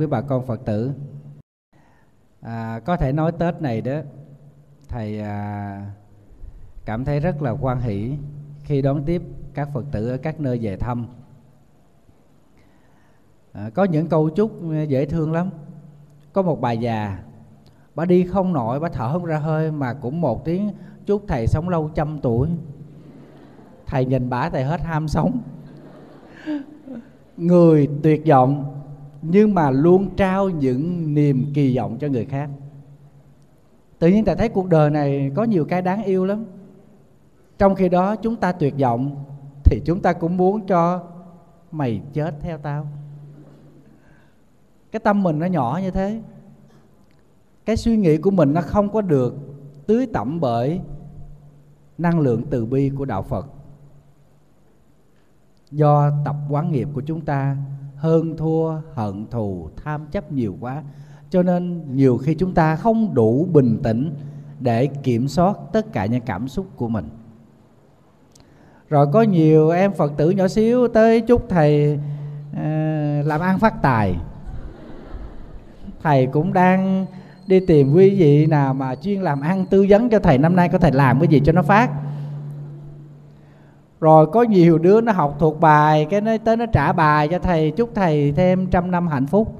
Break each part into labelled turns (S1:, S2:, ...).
S1: tất quý bà con Phật tử. À, Có thể nói Tết này đó Thầy à, cảm thấy rất là quan hỷ Khi đón tiếp các Phật tử ở các nơi về thăm. À, Có những câu chúc dễ thương lắm. Có một bà già Bà đi không nổi, bà thở không ra hơi Mà cũng một tiếng chúc thầy sống lâu trăm tuổi. Thầy nhìn bà thầy hết ham sống. Người tuyệt vọng nhưng mà luôn trao những niềm kỳ vọng cho người khác. Tự nhiên ta thấy cuộc đời này có nhiều cái đáng yêu lắm. Trong khi đó chúng ta tuyệt vọng thì chúng ta cũng muốn cho mày chết theo tao. Cái tâm mình nó nhỏ như thế. Cái suy nghĩ của mình nó không có được tưới tẩm bởi năng lượng từ bi của đạo phật. Do tập quán nghiệp của chúng ta hơn thua hận thù tham chấp nhiều quá. Cho nên nhiều khi chúng ta không đủ bình tĩnh để kiểm soát tất cả những cảm xúc của mình. Rồi có nhiều em phật tử nhỏ xíu tới chúc thầy uh, làm ăn phát tài. Thầy cũng đang đi tìm quý vị nào mà chuyên làm ăn tư vấn cho thầy năm nay có thể làm cái gì cho nó phát rồi có nhiều đứa nó học thuộc bài cái nó tới nó trả bài cho thầy chúc thầy thêm trăm năm hạnh phúc.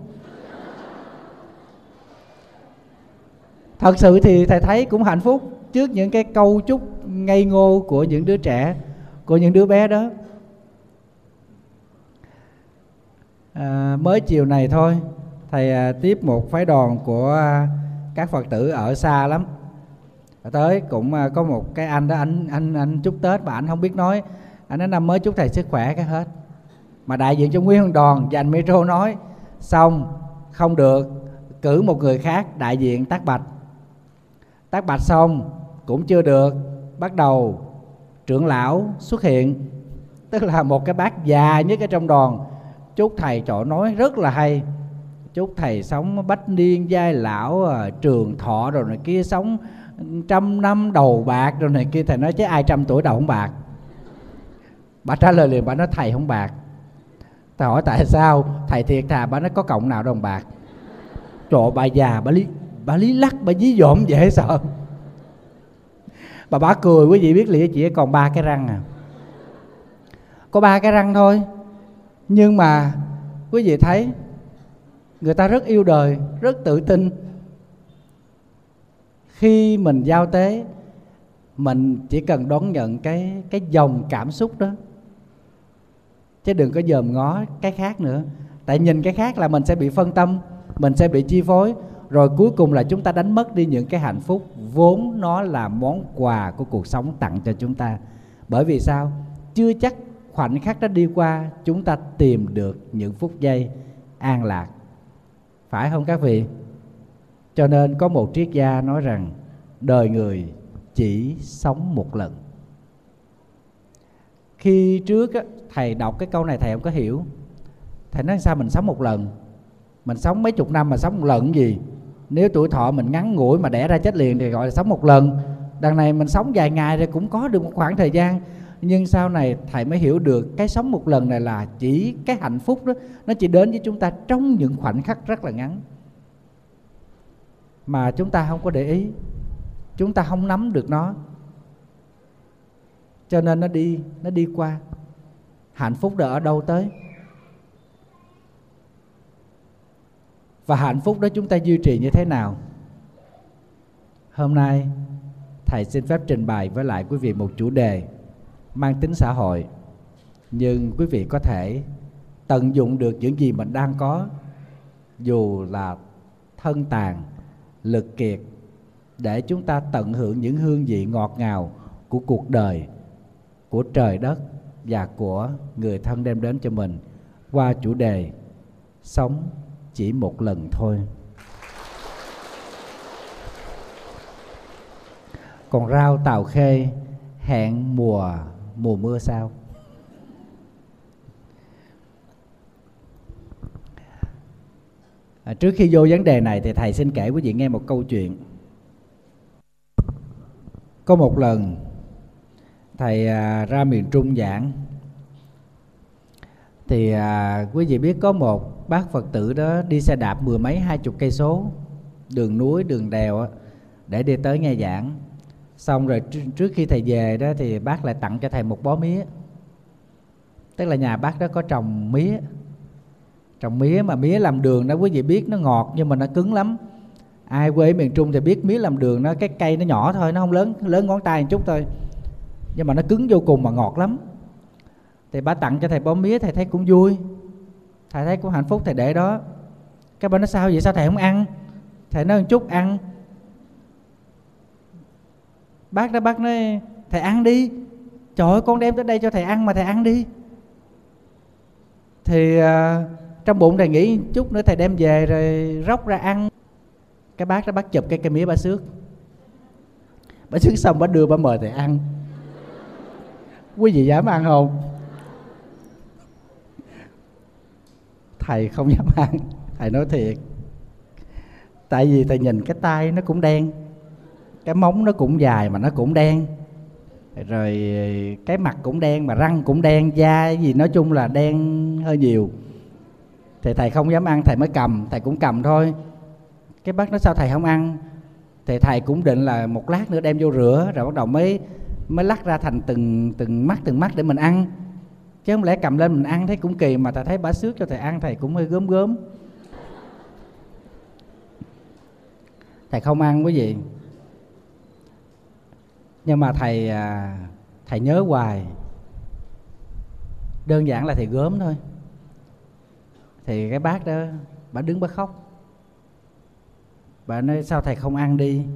S1: Thật sự thì thầy thấy cũng hạnh phúc trước những cái câu chúc ngây ngô của những đứa trẻ của những đứa bé đó. À, mới chiều này thôi thầy à, tiếp một phái đoàn của à, các phật tử ở xa lắm tới, cũng à, có một cái anh đó, anh anh anh chúc tết mà anh không biết nói. Anh nói, năm mới chúc thầy sức khỏe cái hết. Mà đại diện cho nguyên đoàn dành metro nói, xong, không được, cử một người khác đại diện tác bạch. Tác bạch xong, cũng chưa được, bắt đầu trưởng lão xuất hiện. Tức là một cái bác già nhất ở trong đoàn, chúc thầy chỗ nói rất là hay. Chúc thầy sống bách niên giai lão à, trường thọ rồi này kia, sống trăm năm đầu bạc rồi này kia, thầy nói chứ ai trăm tuổi đầu không bạc? Bà trả lời liền, bà nói, thầy không bạc. Ta hỏi, tại sao? Thầy thiệt thà, bà nói có cộng nào đồng bạc. Trời bà già, bà lý bà lý lắc, bà dí dỏm dễ sợ. Bà bả cười, quý vị biết liền chỉ còn ba cái răng à. Có ba cái răng thôi. Nhưng mà quý vị thấy, người ta rất yêu đời, rất tự tin khi mình giao tế, mình chỉ cần đón nhận cái cái dòng cảm xúc đó. Chứ đừng có dòm ngó cái khác nữa. Tại nhìn cái khác là mình sẽ bị phân tâm, mình sẽ bị chi phối. Rồi cuối cùng là chúng ta đánh mất đi những cái hạnh phúc vốn nó là món quà của cuộc sống tặng cho chúng ta. Bởi vì sao? Chưa chắc khoảnh khắc đó đi qua, chúng ta tìm được những phút giây an lạc. Phải không các vị? Cho nên có một triết gia nói rằng đời người chỉ sống một lần. Khi trước á, thầy đọc cái câu này thầy không có hiểu. Thầy nói sao mình sống một lần? Mình sống mấy chục năm mà sống một lần gì? Nếu tuổi thọ mình ngắn ngủi mà đẻ ra chết liền thì gọi là sống một lần. Đằng này mình sống vài ngày thì cũng có được một khoảng thời gian. Nhưng sau này thầy mới hiểu được cái sống một lần này là chỉ cái hạnh phúc đó nó chỉ đến với chúng ta trong những khoảnh khắc rất là ngắn mà chúng ta không có để ý. Chúng ta không nắm được nó. Cho nên nó đi nó đi qua. Hạnh phúc đó ở đâu tới? Và hạnh phúc đó chúng ta duy trì như thế nào? Hôm nay, thầy xin phép trình bày với lại quý vị một chủ đề mang tính xã hội. Nhưng quý vị có thể tận dụng được những gì mình đang có, dù là thân tàn lực kiệt để chúng ta tận hưởng những hương vị ngọt ngào của cuộc đời, của trời đất và của người thân đem đến cho mình. Qua chủ đề sống chỉ một lần thôi. Còn rau tàu khê hẹn mùa mùa mưa sao? À, trước khi vô vấn đề này thì thầy xin kể quý vị nghe một câu chuyện. Có một lần thầy à, ra miền trung giảng. Thì à, quý vị biết có một bác phật tử đó đi xe đạp mười mấy hai chục cây số đường núi đường đèo để đi tới nghe giảng. Xong rồi trước khi thầy về đó thì bác lại tặng cho thầy một bó mía. Tức là nhà bác đó có trồng mía trồng mía mà mía làm đường đó quý vị biết nó ngọt nhưng mà nó cứng lắm. Ai quê ở miền trung thì biết mía làm đường nó cái cây nó nhỏ thôi nó không lớn lớn ngón tay một chút thôi. Nhưng mà nó cứng vô cùng mà ngọt lắm. Thì bà tặng cho thầy bó mía thầy thấy cũng vui. Thầy thấy cũng hạnh phúc thầy để đó. Các bạn nói sao vậy? Sao thầy không ăn? Thầy nói một chút ăn. Bác đó bác nói thầy ăn đi. Trời ơi con đem tới đây cho thầy ăn mà thầy ăn đi. Thì uh, trong bụng thầy nghĩ chút nữa, thầy đem về rồi róc ra ăn. Cái bác đó bác chụp cái cây mía bà xước. Bà xước xong bà đưa bà mời thầy ăn. Quý vị dám ăn không? Thầy không dám ăn. Thầy nói thiệt. Tại vì thầy nhìn cái tay nó cũng đen, cái móng nó cũng dài mà nó cũng đen. Rồi cái mặt cũng đen mà răng cũng đen, da gì nói chung là đen hơi nhiều thì thầy không dám ăn, thầy mới cầm, thầy cũng cầm thôi. Cái bác nói sao thầy không ăn? Thì thầy cũng định là một lát nữa đem vô rửa, rồi bắt đầu mới mới lắc ra thành từng từng mắt từng mắt để mình ăn. Chứ không lẽ cầm lên mình ăn thấy cũng kỳ mà thầy thấy bà xước cho thầy ăn, thầy cũng hơi gớm gớm. Thầy không ăn quý vị. Nhưng mà thầy à, thầy nhớ hoài. Đơn giản là thầy gớm thôi thì cái bác đó bà đứng bà khóc. Bà nói, sao thầy không ăn đi?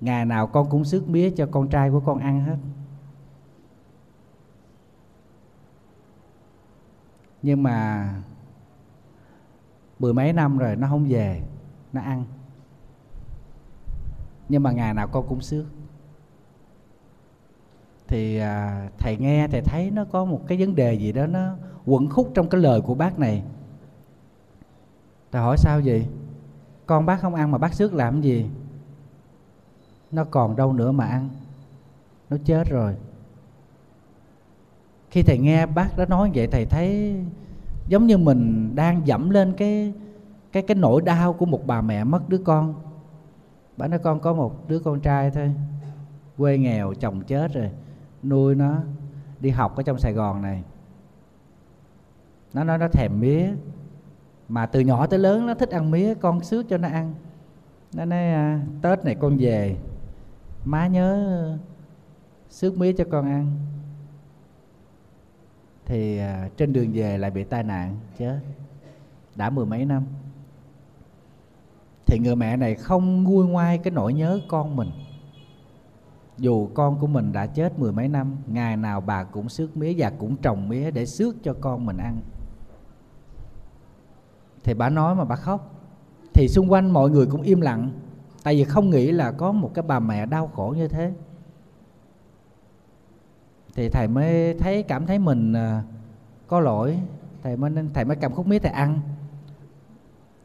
S1: Ngày nào con cũng xước mía cho con trai của con ăn hết. Nhưng mà mười mấy năm rồi nó không về, nó ăn. Nhưng mà ngày nào con cũng xước thì à, thầy nghe thầy thấy nó có một cái vấn đề gì đó nó quẩn khúc trong cái lời của bác này. Thầy hỏi sao vậy? Con bác không ăn mà bác xước làm gì? Nó còn đâu nữa mà ăn. Nó chết rồi. Khi thầy nghe bác đó nói vậy thầy thấy giống như mình đang dẫm lên cái cái cái nỗi đau của một bà mẹ mất đứa con. Bà nói con có một đứa con trai thôi. Quê nghèo chồng chết rồi nuôi nó đi học ở trong sài gòn này. Nó nói nó thèm mía mà từ nhỏ tới lớn nó thích ăn mía con xước cho nó ăn. Nó nói à, tết này con về má nhớ xước mía cho con ăn. Thì à, trên đường về lại bị tai nạn chết. Đã mười mấy năm. Thì người mẹ này không nguôi ngoai cái nỗi nhớ con mình dù con của mình đã chết mười mấy năm, ngày nào bà cũng xước mía và cũng trồng mía để xước cho con mình ăn. Thì bà nói mà bà khóc. Thì xung quanh mọi người cũng im lặng, tại vì không nghĩ là có một cái bà mẹ đau khổ như thế. Thì thầy mới thấy, cảm thấy mình à, có lỗi. Thầy mới thầy mới cầm khúc mía thầy ăn.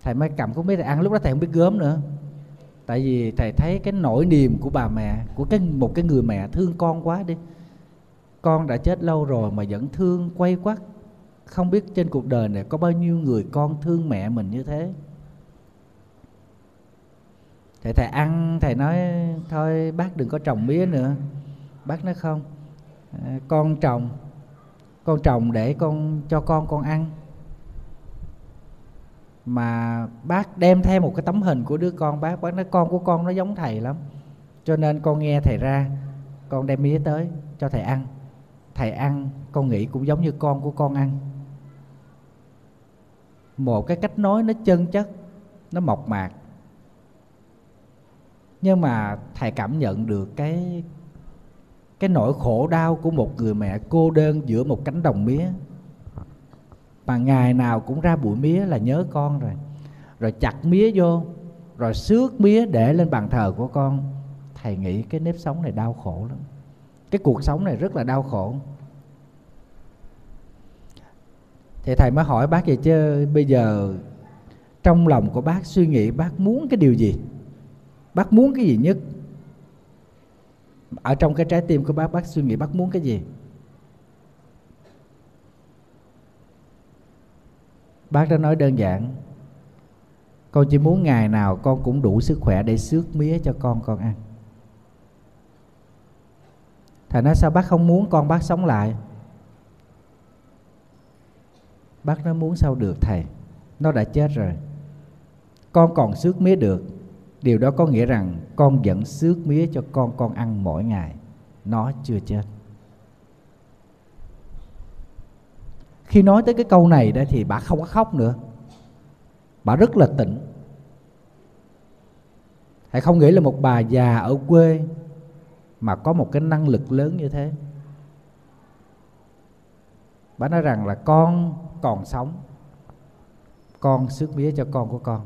S1: Thầy mới cầm khúc mía thầy ăn, lúc đó thầy không biết gớm nữa tại vì thầy thấy cái nỗi niềm của bà mẹ của cái một cái người mẹ thương con quá đi. Con đã chết lâu rồi mà vẫn thương quay quắt. Không biết trên cuộc đời này có bao nhiêu người con thương mẹ mình như thế. Thầy thầy ăn thầy nói thôi bác đừng có trồng mía nữa. Bác nói không à, con trồng con trồng để con cho con con ăn mà bác đem theo một cái tấm hình của đứa con, bác bác nói, con của con nó giống thầy lắm, cho nên con nghe thầy ra, con đem mía tới cho thầy ăn. Thầy ăn, con nghĩ cũng giống như con của con ăn. Một cái cách nói nó chân chất, nó mộc mạc. Nhưng mà thầy cảm nhận được cái cái nỗi khổ đau của một người mẹ cô đơn giữa một cánh đồng mía mà ngày nào cũng ra bụi mía là nhớ con rồi. Rồi chặt mía vô, rồi xước mía để lên bàn thờ của con. Thầy nghĩ cái nếp sống này đau khổ lắm. Cái cuộc sống này rất là đau khổ. Thì thầy mới hỏi bác vậy chứ, bây giờ trong lòng của bác suy nghĩ bác muốn cái điều gì? Bác muốn cái gì nhất? Ở trong cái trái tim của bác bác suy nghĩ bác muốn cái gì? Bác đã nói đơn giản, con chỉ muốn ngày nào con cũng đủ sức khỏe để xước mía cho con con ăn. Thầy nói sao bác không muốn con bác sống lại? Bác nói muốn sao được thầy? Nó đã chết rồi. Con còn xước mía được. Điều đó có nghĩa rằng con vẫn xước mía cho con con ăn mỗi ngày. Nó chưa chết. Khi nói tới cái câu này đó thì bà không có khóc nữa. Bà rất là tỉnh. Hãy không nghĩ là một bà già ở quê mà có một cái năng lực lớn như thế. Bà nói rằng là con còn sống, con sức mía cho con của con.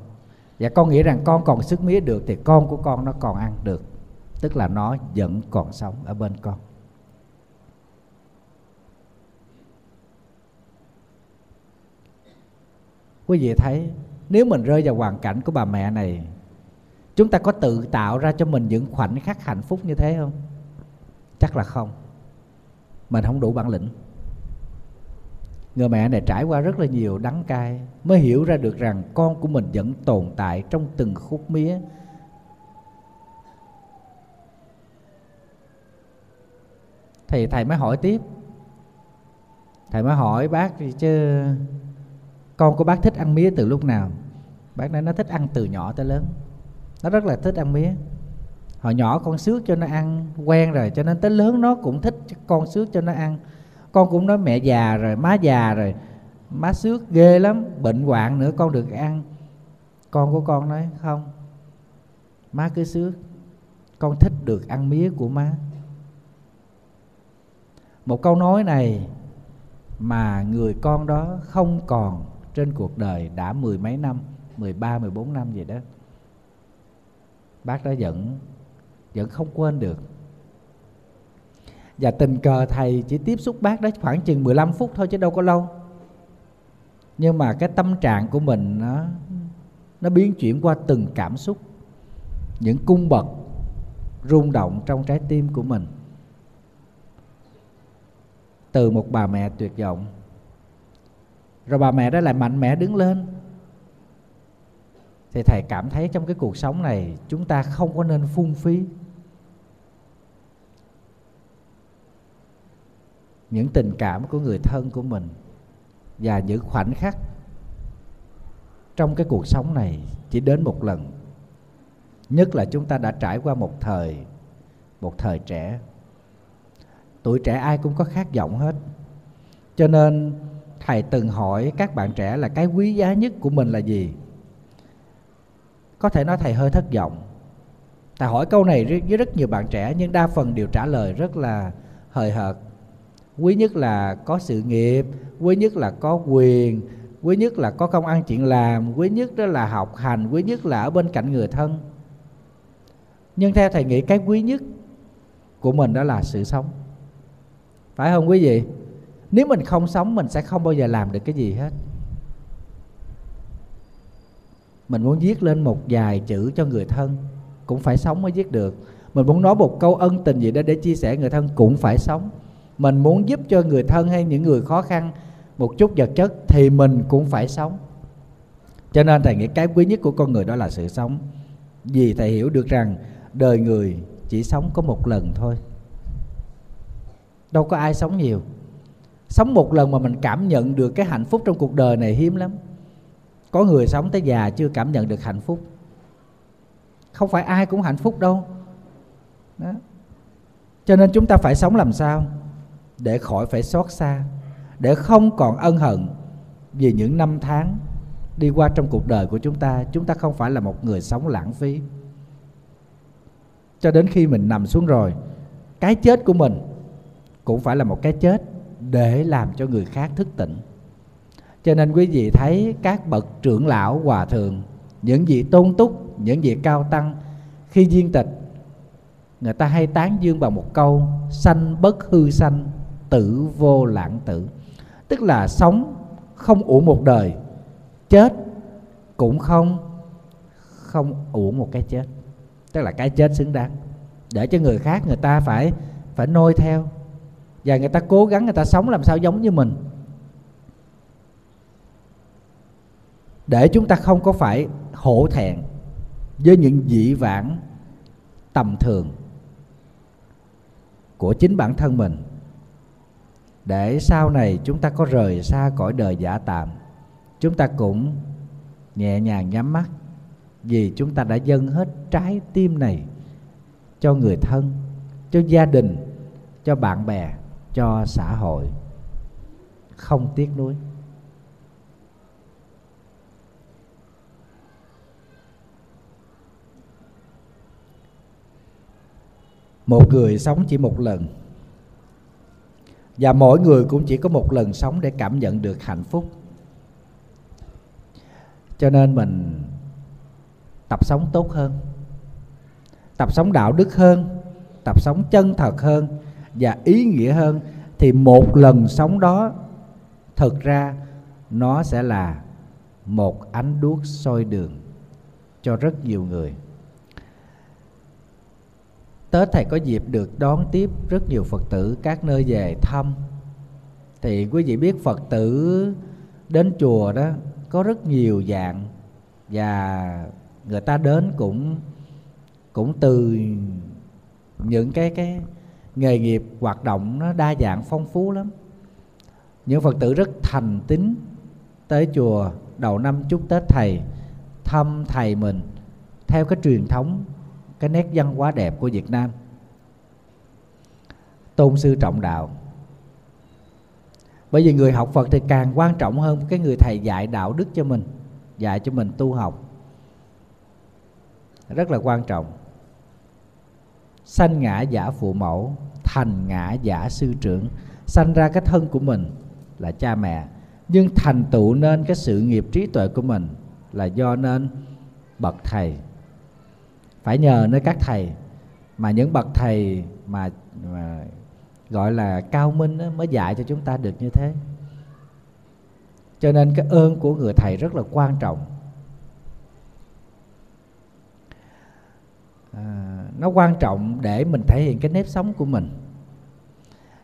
S1: Và con nghĩ rằng con còn sức mía được thì con của con nó còn ăn được. Tức là nó vẫn còn sống ở bên con. Quý vị thấy, nếu mình rơi vào hoàn cảnh của bà mẹ này, chúng ta có tự tạo ra cho mình những khoảnh khắc hạnh phúc như thế không? Chắc là không. Mình không đủ bản lĩnh. Người mẹ này trải qua rất là nhiều đắng cay mới hiểu ra được rằng con của mình vẫn tồn tại trong từng khúc mía. Thì thầy mới hỏi tiếp. Thầy mới hỏi bác chứ con của bác thích ăn mía từ lúc nào? Bác nói nó thích ăn từ nhỏ tới lớn. Nó rất là thích ăn mía. Hồi nhỏ con xước cho nó ăn, quen rồi cho nên tới lớn nó cũng thích con xước cho nó ăn. Con cũng nói mẹ già rồi, má già rồi. Má xước ghê lắm, bệnh hoạn nữa con được ăn. Con của con nói, không, má cứ xước. Con thích được ăn mía của má. Một câu nói này mà người con đó không còn trên cuộc đời đã mười mấy năm, mười ba, mười bốn năm vậy đó. Bác đã vẫn vẫn không quên được. Và tình cờ thầy chỉ tiếp xúc bác đó khoảng chừng 15 phút thôi chứ đâu có lâu. Nhưng mà cái tâm trạng của mình nó nó biến chuyển qua từng cảm xúc, những cung bậc rung động trong trái tim của mình. Từ một bà mẹ tuyệt vọng rồi bà mẹ đó lại mạnh mẽ đứng lên. Thì thầy cảm thấy trong cái cuộc sống này, chúng ta không có nên phung phí. Những tình cảm của người thân của mình và những khoảnh khắc trong cái cuộc sống này chỉ đến một lần. Nhất là chúng ta đã trải qua một thời một thời trẻ. Tuổi trẻ ai cũng có khát vọng hết. Cho nên thầy từng hỏi các bạn trẻ là cái quý giá nhất của mình là gì? Có thể nói thầy hơi thất vọng. Thầy hỏi câu này với rất nhiều bạn trẻ, nhưng đa phần đều trả lời rất là hời hợt. Quý nhất là có sự nghiệp, quý nhất là có quyền, quý nhất là có công ăn chuyện làm, quý nhất đó là học hành, quý nhất là ở bên cạnh người thân. Nhưng theo thầy nghĩ cái quý nhất của mình đó là sự sống. Phải không quý vị? Nếu mình không sống, mình sẽ không bao giờ làm được cái gì hết. Mình muốn viết lên một vài chữ cho người thân cũng phải sống mới viết được. Mình muốn nói một câu ân tình gì đó để chia sẻ người thân cũng phải sống. Mình muốn giúp cho người thân hay những người khó khăn một chút vật chất thì mình cũng phải sống. Cho nên thầy nghĩ cái quý nhất của con người đó là sự sống. Vì thầy hiểu được rằng đời người chỉ sống có một lần thôi. Đâu có ai sống nhiều sống một lần mà mình cảm nhận được cái hạnh phúc trong cuộc đời này hiếm lắm. Có người sống tới già chưa cảm nhận được hạnh phúc. Không phải ai cũng hạnh phúc đâu. Đó. cho nên chúng ta phải sống làm sao? Để khỏi phải xót xa. Để không còn ân hận vì những năm tháng đi qua trong cuộc đời của chúng ta. Chúng ta không phải là một người sống lãng phí. Cho đến khi mình nằm xuống rồi, cái chết của mình cũng phải là một cái chết để làm cho người khác thức tỉnh. Cho nên quý vị thấy các bậc trưởng lão hòa thượng, những vị tôn túc, những vị cao tăng, khi viên tịch, người ta hay tán dương bằng một câu, sanh bất hư sanh, tử vô lãng tử. Tức là sống không uổng một đời, chết cũng không không uổng một cái chết. Tức là cái chết xứng đáng. Để cho người khác, người ta phải phải nôi theo và người ta cố gắng, người ta sống làm sao giống như mình. Để chúng ta không có phải hổ thẹn với những dị vãng tầm thường của chính bản thân mình, để sau này chúng ta có rời xa cõi đời giả tạm, chúng ta cũng nhẹ nhàng nhắm mắt vì chúng ta đã dâng hết trái tim này cho người thân, cho gia đình, cho bạn bè cho xã hội. Không tiếc nuối. Một người sống chỉ một lần. Và mỗi người cũng chỉ có một lần sống để cảm nhận được hạnh phúc. Cho nên mình tập sống tốt hơn. Tập sống đạo đức hơn. Tập sống chân thật hơn và ý nghĩa hơn, thì một lần sống đó thực ra nó sẽ là một ánh đuốc soi đường cho rất nhiều người. Tết thầy có dịp được đón tiếp rất nhiều Phật tử các nơi về thăm. Thì quý vị biết Phật tử đến chùa đó có rất nhiều dạng Và người ta đến cũng cũng từ những cái cái nghề nghiệp, hoạt động nó đa dạng, phong phú lắm. Những phật tử rất thành tín tới chùa đầu năm chúc tết thầy, thăm thầy mình. Theo cái truyền thống, cái nét văn hóa đẹp của việt nam. Tôn sư trọng đạo. Bởi vì người học phật thì càng quan trọng hơn cái người thầy dạy đạo đức cho mình, dạy cho mình tu học. Rất là quan trọng sanh ngã giả phụ mẫu thành ngã giả sư trưởng sanh ra cái thân của mình là cha mẹ. Nhưng thành tựu nên cái sự nghiệp trí tuệ của mình là do nên bậc thầy. Phải nhờ nơi các thầy mà những bậc thầy mà, mà gọi là cao minh đó, mới dạy cho chúng ta được như thế. Cho nên cái ơn của người thầy rất là quan trọng. À, nó quan trọng để mình thể hiện cái nếp sống của mình.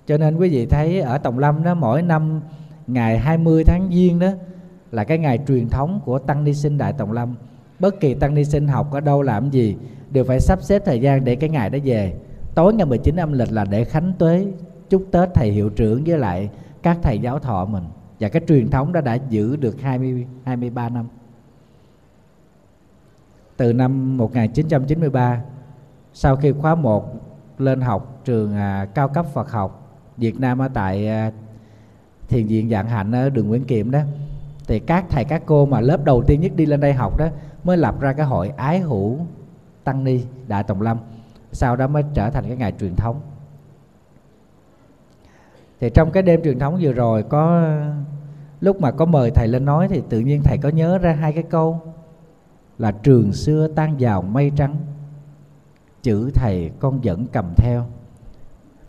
S1: Cho nên quý vị thấy ở Tòng Lâm đó mỗi năm ngày 20 tháng Giêng đó là cái ngày truyền thống của tăng ni sinh Đại Tòng Lâm. Bất kỳ tăng ni sinh học ở đâu làm gì đều phải sắp xếp thời gian để cái ngày đó về. Tối ngày 19 âm lịch là để khánh tuế chúc Tết thầy hiệu trưởng với lại các thầy giáo thọ mình. Và cái truyền thống đó đã giữ được 20 23 năm từ năm 1993 sau khi khóa 1 lên học trường à, cao cấp Phật học Việt Nam ở tại à, thiền viện dạng hạnh ở đường Nguyễn Kiệm đó thì các thầy các cô mà lớp đầu tiên nhất đi lên đây học đó mới lập ra cái hội ái hữu tăng ni đại tòng lâm sau đó mới trở thành cái ngày truyền thống. Thì trong cái đêm truyền thống vừa rồi có lúc mà có mời thầy lên nói thì tự nhiên thầy có nhớ ra hai cái câu là trường xưa tan vào mây trắng. Chữ thầy con vẫn cầm theo.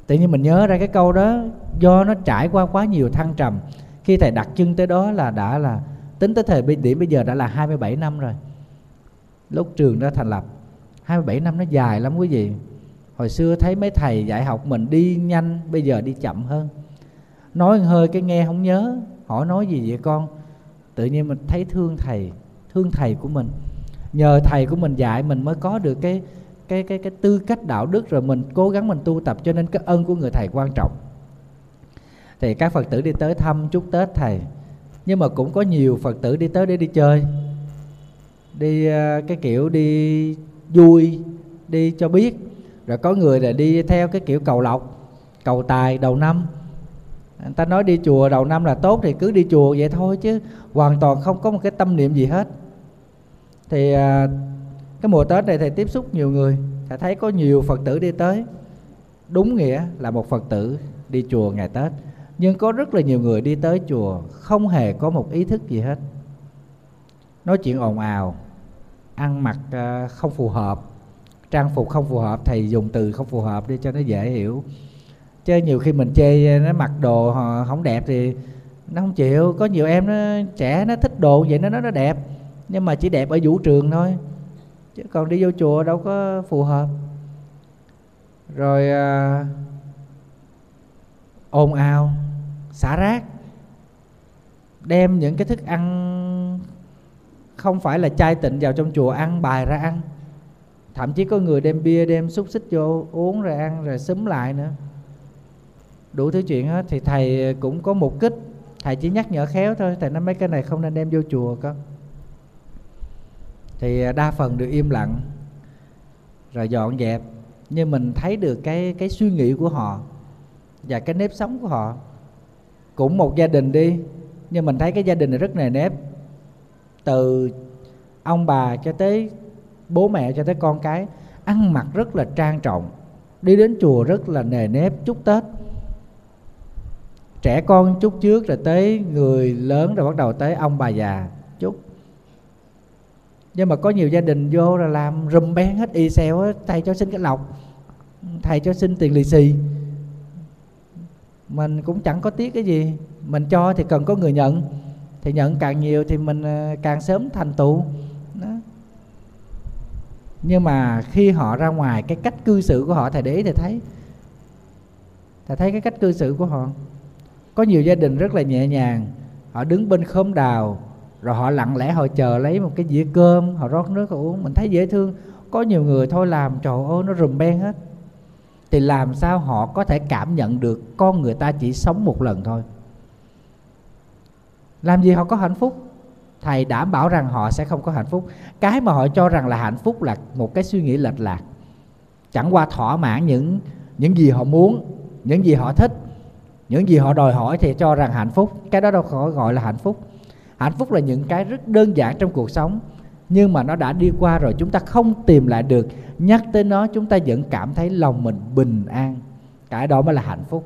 S1: Tự nhiên mình nhớ ra cái câu đó, do nó trải qua quá nhiều thăng trầm. Khi thầy đặt chân tới đó là đã là, tính tới thời điểm bây giờ đã là 27 năm rồi. Lúc trường đã thành lập 27 năm nó dài lắm quý vị. Hồi xưa thấy mấy thầy dạy học mình đi nhanh, bây giờ đi chậm hơn. Nói hơi cái nghe không nhớ, hỏi nói gì vậy con? Tự nhiên mình thấy thương thầy thương thầy của mình nhờ thầy của mình dạy mình mới có được cái cái cái cái tư cách đạo đức, rồi mình cố gắng mình tu tập cho nên cái ơn của người thầy quan trọng. Thì các phật tử đi tới thăm chúc tết thầy. Nhưng mà cũng có nhiều phật tử đi tới để đi chơi, đi ờ, cái kiểu đi vui, đi cho biết. Rồi có người là đi theo cái kiểu cầu lộc, cầu tài đầu năm. Người ta nói đi chùa đầu năm là tốt thì cứ đi chùa vậy thôi chứ hoàn toàn không có một cái tâm niệm gì hết thì à, cái mùa tết này thầy tiếp xúc nhiều người thầy thấy có nhiều phật tử đi tới. Đúng nghĩa là một phật tử đi chùa ngày tết nhưng có rất là nhiều người đi tới chùa không hề có một ý thức gì hết. Nói chuyện ồn ào ăn mặc à, không phù hợp trang phục không phù hợp thầy dùng từ không phù hợp đi cho nó dễ hiểu. Chứ nhiều khi mình chê nó mặc đồ họ không đẹp thì nó không chịu có nhiều em nó trẻ nó thích đồ vậy nó nó đẹp nhưng mà chỉ đẹp ở vũ trường thôi. Chứ còn đi vô chùa đâu có phù hợp. Rồi à, ồn ào xả rác. Đem những cái thức ăn không phải là chai tịnh vào trong chùa ăn bài ra ăn. Thậm chí có người đem bia đem xúc xích vô uống rồi ăn rồi xúm lại nữa. Đủ thứ chuyện hết. Thì thầy cũng có mục kích. Thầy chỉ nhắc nhở khéo thôi. Thầy nói mấy cái này không nên đem vô chùa con thì à, đa phần được im lặng, rồi dọn dẹp. Nhưng mình thấy được cái cái suy nghĩ của họ và cái nếp sống của họ. Cũng một gia đình đi, nhưng mình thấy cái gia đình này rất nề nếp. Từ ông bà cho tới bố mẹ cho tới con cái, ăn mặc rất là trang trọng, đi đến chùa rất là nề nếp chúc tết. Trẻ con chúc trước rồi tới người lớn rồi bắt đầu tới ông bà già nhưng mà có nhiều gia đình vô là làm rùm bén hết, y xèo thầy cho xin cái lọc, thầy cho xin tiền lì xì. Mình cũng chẳng có tiếc cái gì. Mình cho thì cần có người nhận. Thì nhận càng nhiều thì mình ờ, càng sớm thành tựu. Đó. Nhưng mà khi họ ra ngoài, cái cách cư xử của họ, thầy để ý thầy thấy. Thầy thấy cái cách cư xử của họ. Có nhiều gia đình rất là nhẹ nhàng. Họ đứng bên khóm đào rồi họ lặng lẽ họ chờ lấy một cái dĩa cơm, họ rót nước, họ uống. Mình thấy dễ thương. Có nhiều người thôi làm, trời ơi, nó rùm beng hết. Thì làm sao họ có thể cảm nhận được con người ta chỉ sống một lần thôi? Làm gì họ có hạnh phúc? Thầy đảm bảo rằng họ sẽ không có hạnh phúc. Cái mà họ cho rằng là hạnh phúc là một cái suy nghĩ lệch lạc. Chẳng qua thỏa mãn những những gì họ muốn, những gì họ thích, những gì họ đòi hỏi thì cho rằng hạnh phúc. Cái đó đâu có gọi là hạnh phúc hạnh phúc là những cái rất đơn giản trong cuộc sống, nhưng mà nó đã đi qua rồi, chúng ta không tìm lại được. Nhắc tới nó, chúng ta vẫn cảm thấy lòng mình bình an. Cái đó mới là hạnh phúc.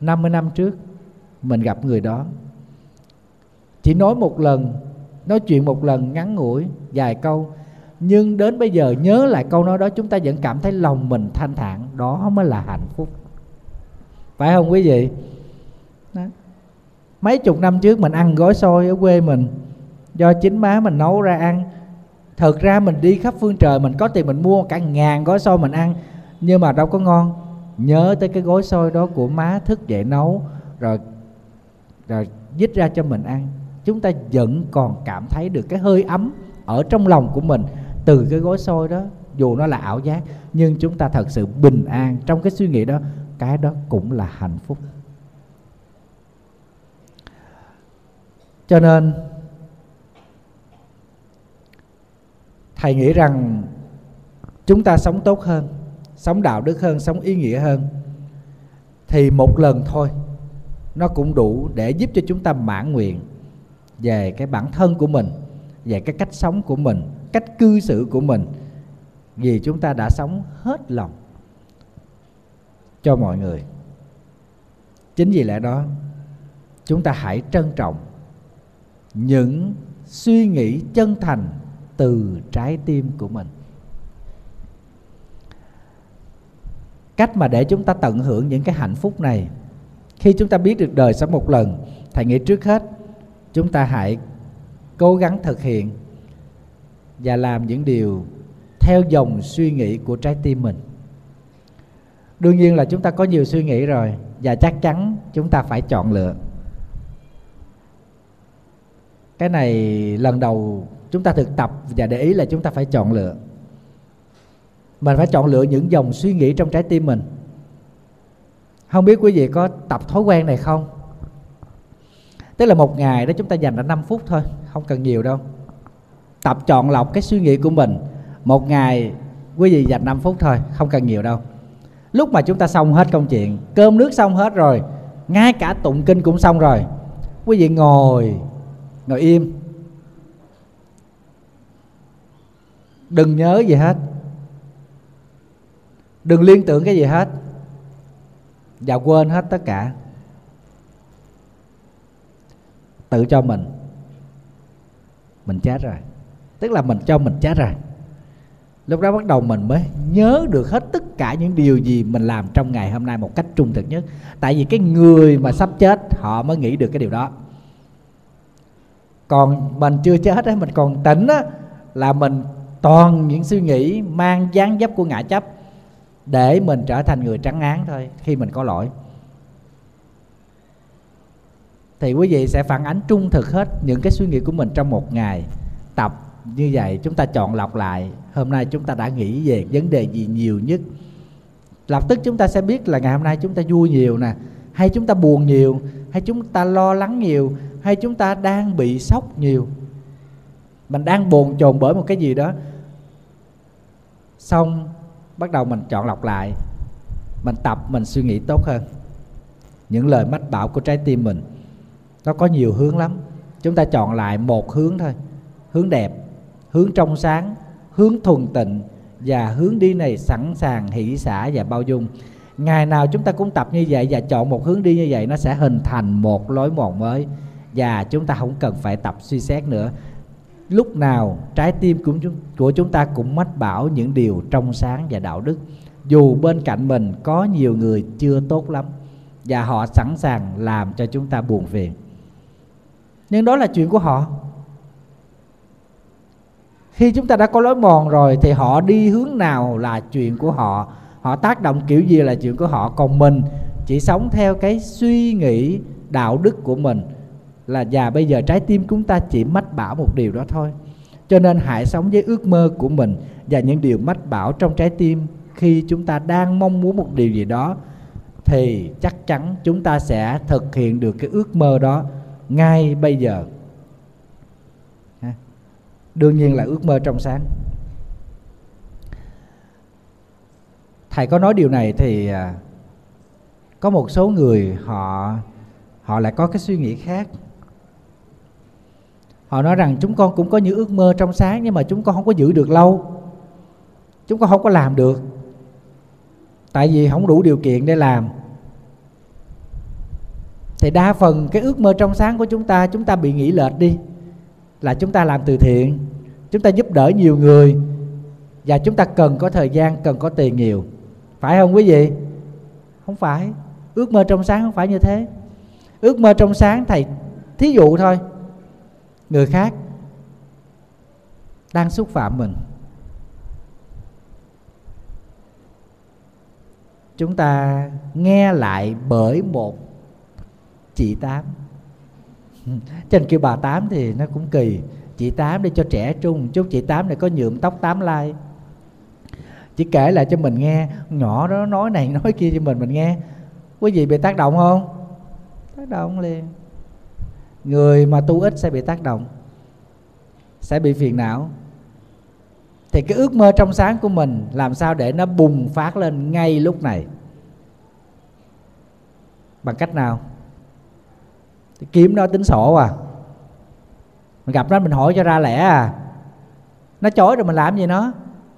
S1: 50 năm trước, mình gặp người đó. Chỉ nói một lần, nói chuyện một lần, ngắn ngủi, vài câu. Nhưng đến bây giờ, nhớ lại câu nói đó, chúng ta vẫn cảm thấy lòng mình thanh thản. Đó mới là hạnh phúc. Phải không quý vị mấy chục năm trước mình ăn gói xôi ở quê mình. Do chính má mình nấu ra ăn. Thực ra mình đi khắp phương trời, mình có tiền mình mua cả ngàn gói xôi mình ăn. Nhưng mà đâu có ngon. Nhớ tới cái gói xôi đó của má thức dậy nấu, rồi rồi dít ra cho mình ăn. Chúng ta vẫn còn cảm thấy được cái hơi ấm ở trong lòng của mình từ cái gói xôi đó, dù nó là ảo giác. Nhưng chúng ta thật sự bình an trong cái suy nghĩ đó. Cái đó cũng là hạnh phúc. Cho nên, thầy nghĩ rằng chúng ta sống tốt hơn, sống đạo đức hơn, sống ý nghĩa hơn, thì một lần thôi, nó cũng đủ để giúp cho chúng ta mãn nguyện về cái bản thân của mình, về cái cách sống của mình, cách cư xử của mình, vì chúng ta đã sống hết lòng cho mọi người. Chính vì lẽ đó, chúng ta hãy trân trọng những suy nghĩ chân thành từ trái tim của mình. Cách mà để chúng ta tận hưởng những cái hạnh phúc này. Khi chúng ta biết được đời sống một lần, thầy nghĩ trước hết, chúng ta hãy cố gắng thực hiện và làm những điều theo dòng suy nghĩ của trái tim mình. Đương nhiên là chúng ta có nhiều suy nghĩ rồi và chắc chắn chúng ta phải chọn lựa cái này lần đầu chúng ta thực tập và để ý là chúng ta phải chọn lựa. Mình phải chọn lựa những dòng suy nghĩ trong trái tim mình. Không biết quý vị có tập thói quen này không? Tức là một ngày đó chúng ta dành ra 5 phút thôi không cần nhiều đâu. Tập chọn lọc cái suy nghĩ của mình. Một ngày quý vị dành 5 phút thôi không cần nhiều đâu. Lúc mà chúng ta xong hết công chuyện cơm nước xong hết rồi ngay cả tụng kinh cũng xong rồi quý vị ngồi ngồi im. Đừng nhớ gì hết. Đừng liên tưởng cái gì hết. Và quên hết tất cả. Tự cho mình. Mình chết rồi. Tức là mình cho mình chết rồi. Lúc đó bắt đầu mình mới nhớ được hết tất cả những điều gì mình làm trong ngày hôm nay một cách trung thực nhất. Tại vì cái người mà sắp chết, họ mới nghĩ được cái điều đó còn mình chưa chết á, mình còn tỉnh á, là mình toàn những suy nghĩ mang dáng dấp của ngã chấp để mình trở thành người trắng án thôi, khi mình có lỗi. Thì quý vị sẽ phản ánh trung thực hết những cái suy nghĩ của mình trong một ngày. Tập như vậy chúng ta chọn lọc lại, hôm nay chúng ta đã nghĩ về vấn đề gì nhiều nhất. Lập tức chúng ta sẽ biết là ngày hôm nay chúng ta vui nhiều nè, hay chúng ta buồn nhiều, hay chúng ta lo lắng nhiều hay chúng ta đang bị sốc nhiều? Mình đang bồn chồn bởi một cái gì đó. Xong, bắt đầu mình chọn lọc lại. Mình tập, mình suy nghĩ tốt hơn. Những lời mách bảo của trái tim mình, nó có nhiều hướng lắm. Chúng ta chọn lại một hướng thôi. Hướng đẹp, hướng trong sáng, hướng thuần tịnh và hướng đi này sẵn sàng hỷ xả và bao dung. Ngày nào chúng ta cũng tập như vậy và chọn một hướng đi như vậy, nó sẽ hình thành một lối mòn mới và chúng ta không cần phải tập suy xét nữa. Lúc nào trái tim của chúng, của chúng ta cũng mách bảo những điều trong sáng và đạo đức. Dù bên cạnh mình có nhiều người chưa tốt lắm và họ sẵn sàng làm cho chúng ta buồn phiền. Nhưng đó là chuyện của họ. Khi chúng ta đã có lối mòn rồi thì họ đi hướng nào là chuyện của họ. Họ tác động kiểu gì là chuyện của họ. Còn mình chỉ sống theo cái suy nghĩ đạo đức của mình là già bây giờ trái tim chúng ta chỉ mách bảo một điều đó thôi. Cho nên hãy sống với ước mơ của mình và những điều mách bảo trong trái tim. Khi chúng ta đang mong muốn một điều gì đó, thì chắc chắn chúng ta sẽ thực hiện được cái ước mơ đó ngay bây giờ. Đương nhiên là ước mơ trong sáng. Thầy có nói điều này thì à, có một số người họ họ lại có cái suy nghĩ khác họ nói rằng chúng con cũng có những ước mơ trong sáng nhưng mà chúng con không có giữ được lâu. Chúng con không có làm được. Tại vì không đủ điều kiện để làm. Thì đa phần cái ước mơ trong sáng của chúng ta chúng ta bị nghĩ lệch đi. Là chúng ta làm từ thiện, chúng ta giúp đỡ nhiều người và chúng ta cần có thời gian, cần có tiền nhiều. Phải không quý vị? Không phải. Ước mơ trong sáng không phải như thế. Ước mơ trong sáng thầy, thí dụ thôi người khác đang xúc phạm mình. Chúng ta nghe lại bởi một chị tám. Trên kêu bà tám thì nó cũng kỳ. Chị tám để cho trẻ trung chút, chị tám này có nhuộm tóc tám lai. Chỉ kể lại cho mình nghe, nhỏ đó nói này, nói kia cho mình mình nghe. Quý vị bị tác động không? Tác động liền người mà tu ít sẽ bị tác động, sẽ bị phiền não. Thì cái ước mơ trong sáng của mình làm sao để nó bùng phát lên ngay lúc này? Bằng cách nào? Thì kiếm nó tính sổ à. Mình gặp nó, mình hỏi cho ra lẽ à. Nó chối rồi mình làm gì nó?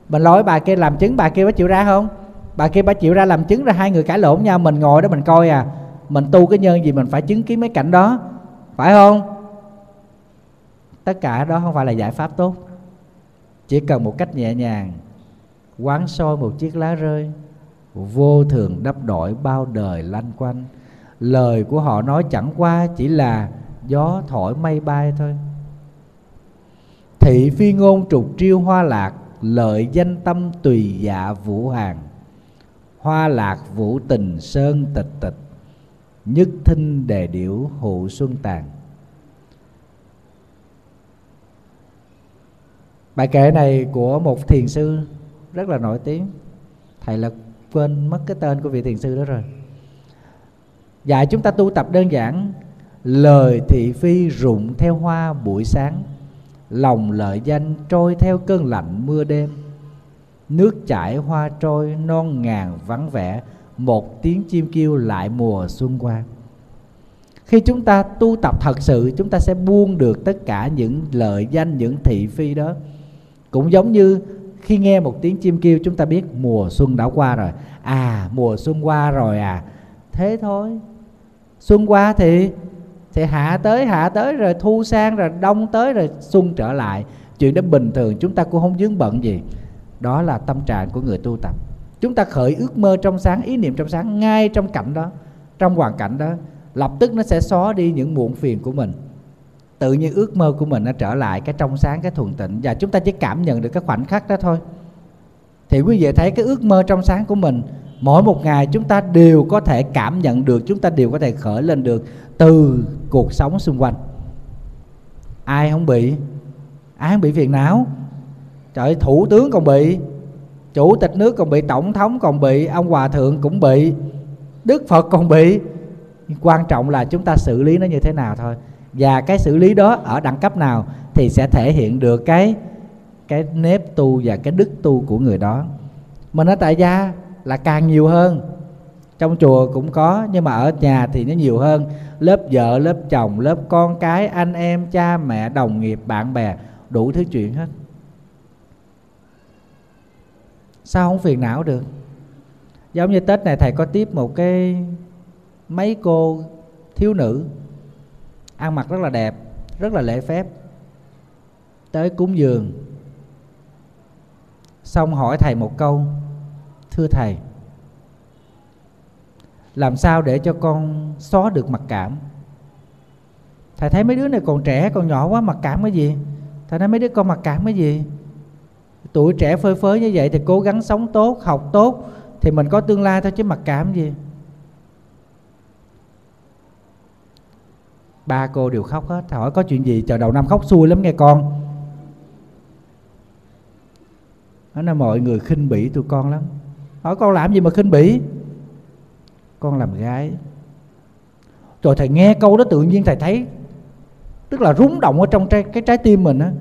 S1: Mình lôi bà kia làm chứng, bà kia có chịu ra không? Bà kia bà chịu ra làm chứng ra hai người cãi lộn nhau, mình ngồi đó mình coi à. Mình tu cái nhân gì mình phải chứng kiến mấy cảnh đó phải không? Tất cả đó không phải là giải pháp tốt. Chỉ cần một cách nhẹ nhàng, quán soi một chiếc lá rơi, vô thường đắp đổi bao đời lanh quanh. Lời của họ nói chẳng qua chỉ là gió thổi mây bay thôi. Thị phi ngôn trục triêu hoa lạc, lợi danh tâm tùy dạ vũ hàng hoa lạc vũ tình sơn tịch tịch nhất thinh đề điểu hụ xuân tàn. Bài kệ này của một thiền sư rất là nổi tiếng. Thầy là quên mất cái tên của vị thiền sư đó rồi. Dạy chúng ta tu tập đơn giản, lời thị phi rụng theo hoa buổi sáng, lòng lợi danh trôi theo cơn lạnh mưa đêm, nước chảy hoa trôi non ngàn vắng vẻ một tiếng chim kêu lại mùa xuân qua. Khi chúng ta tu tập thật sự, chúng ta sẽ buông được tất cả những lợi danh, những thị phi đó. Cũng giống như khi nghe một tiếng chim kêu, chúng ta biết mùa xuân đã qua rồi. À mùa xuân qua rồi à. Thế thôi. Xuân qua thì thì hạ tới hạ tới, rồi thu sang, rồi đông tới, rồi xuân trở lại. Chuyện đó bình thường, chúng ta cũng không dướng bận gì. Đó là tâm trạng của người tu tập chúng ta khởi ước mơ trong sáng, ý niệm trong sáng ngay trong cảnh đó, trong hoàn cảnh đó, lập tức nó sẽ xóa đi những muộn phiền của mình. Tự nhiên ước mơ của mình nó trở lại cái trong sáng, cái thuần tịnh và chúng ta chỉ cảm nhận được cái khoảnh khắc đó thôi. Thì quý vị thấy cái ước mơ trong sáng của mình, mỗi một ngày chúng ta đều có thể cảm nhận được, chúng ta đều có thể khởi lên được từ cuộc sống xung quanh. Ai không bị? Ai không bị phiền não? Trời thủ tướng còn bị chủ tịch nước còn bị tổng thống còn bị, ông hòa thượng cũng bị, đức phật còn bị. Quan trọng là chúng ta xử lý nó như thế nào thôi. Và cái xử lý đó ở đẳng cấp nào thì sẽ thể hiện được cái cái nếp tu và cái đức tu của người đó. Mình ở tại gia là càng nhiều hơn. Trong chùa cũng có, nhưng mà ở nhà thì nó nhiều hơn. Lớp vợ, lớp chồng, lớp con cái, anh em, cha mẹ, đồng nghiệp, bạn bè, đủ thứ chuyện hết sao không phiền não được? Giống như tết này thầy có tiếp một cái mấy cô thiếu nữ ăn mặc rất là đẹp, rất là lễ phép, tới cúng dường. Xong hỏi thầy một câu, thưa thầy, làm sao để cho con xóa được mặc cảm? Thầy thấy mấy đứa này còn trẻ, còn nhỏ quá, mặc cảm cái gì? Thầy nói, mấy đứa con mặc cảm cái gì? Tuổi trẻ phơi phới như vậy thì cố gắng sống tốt học tốt thì mình có tương lai thôi chứ mặc cảm gì. Ba cô đều khóc hết. Hỏi có chuyện gì? Chờ đầu năm khóc xui lắm nghe con. Nó là mọi người khinh bỉ tụi con lắm. Hỏi con làm gì mà khinh bỉ? Con làm gái. Rồi thầy nghe câu đó tự nhiên thầy thấy tức là rúng động ở trong trái, cái trái tim mình á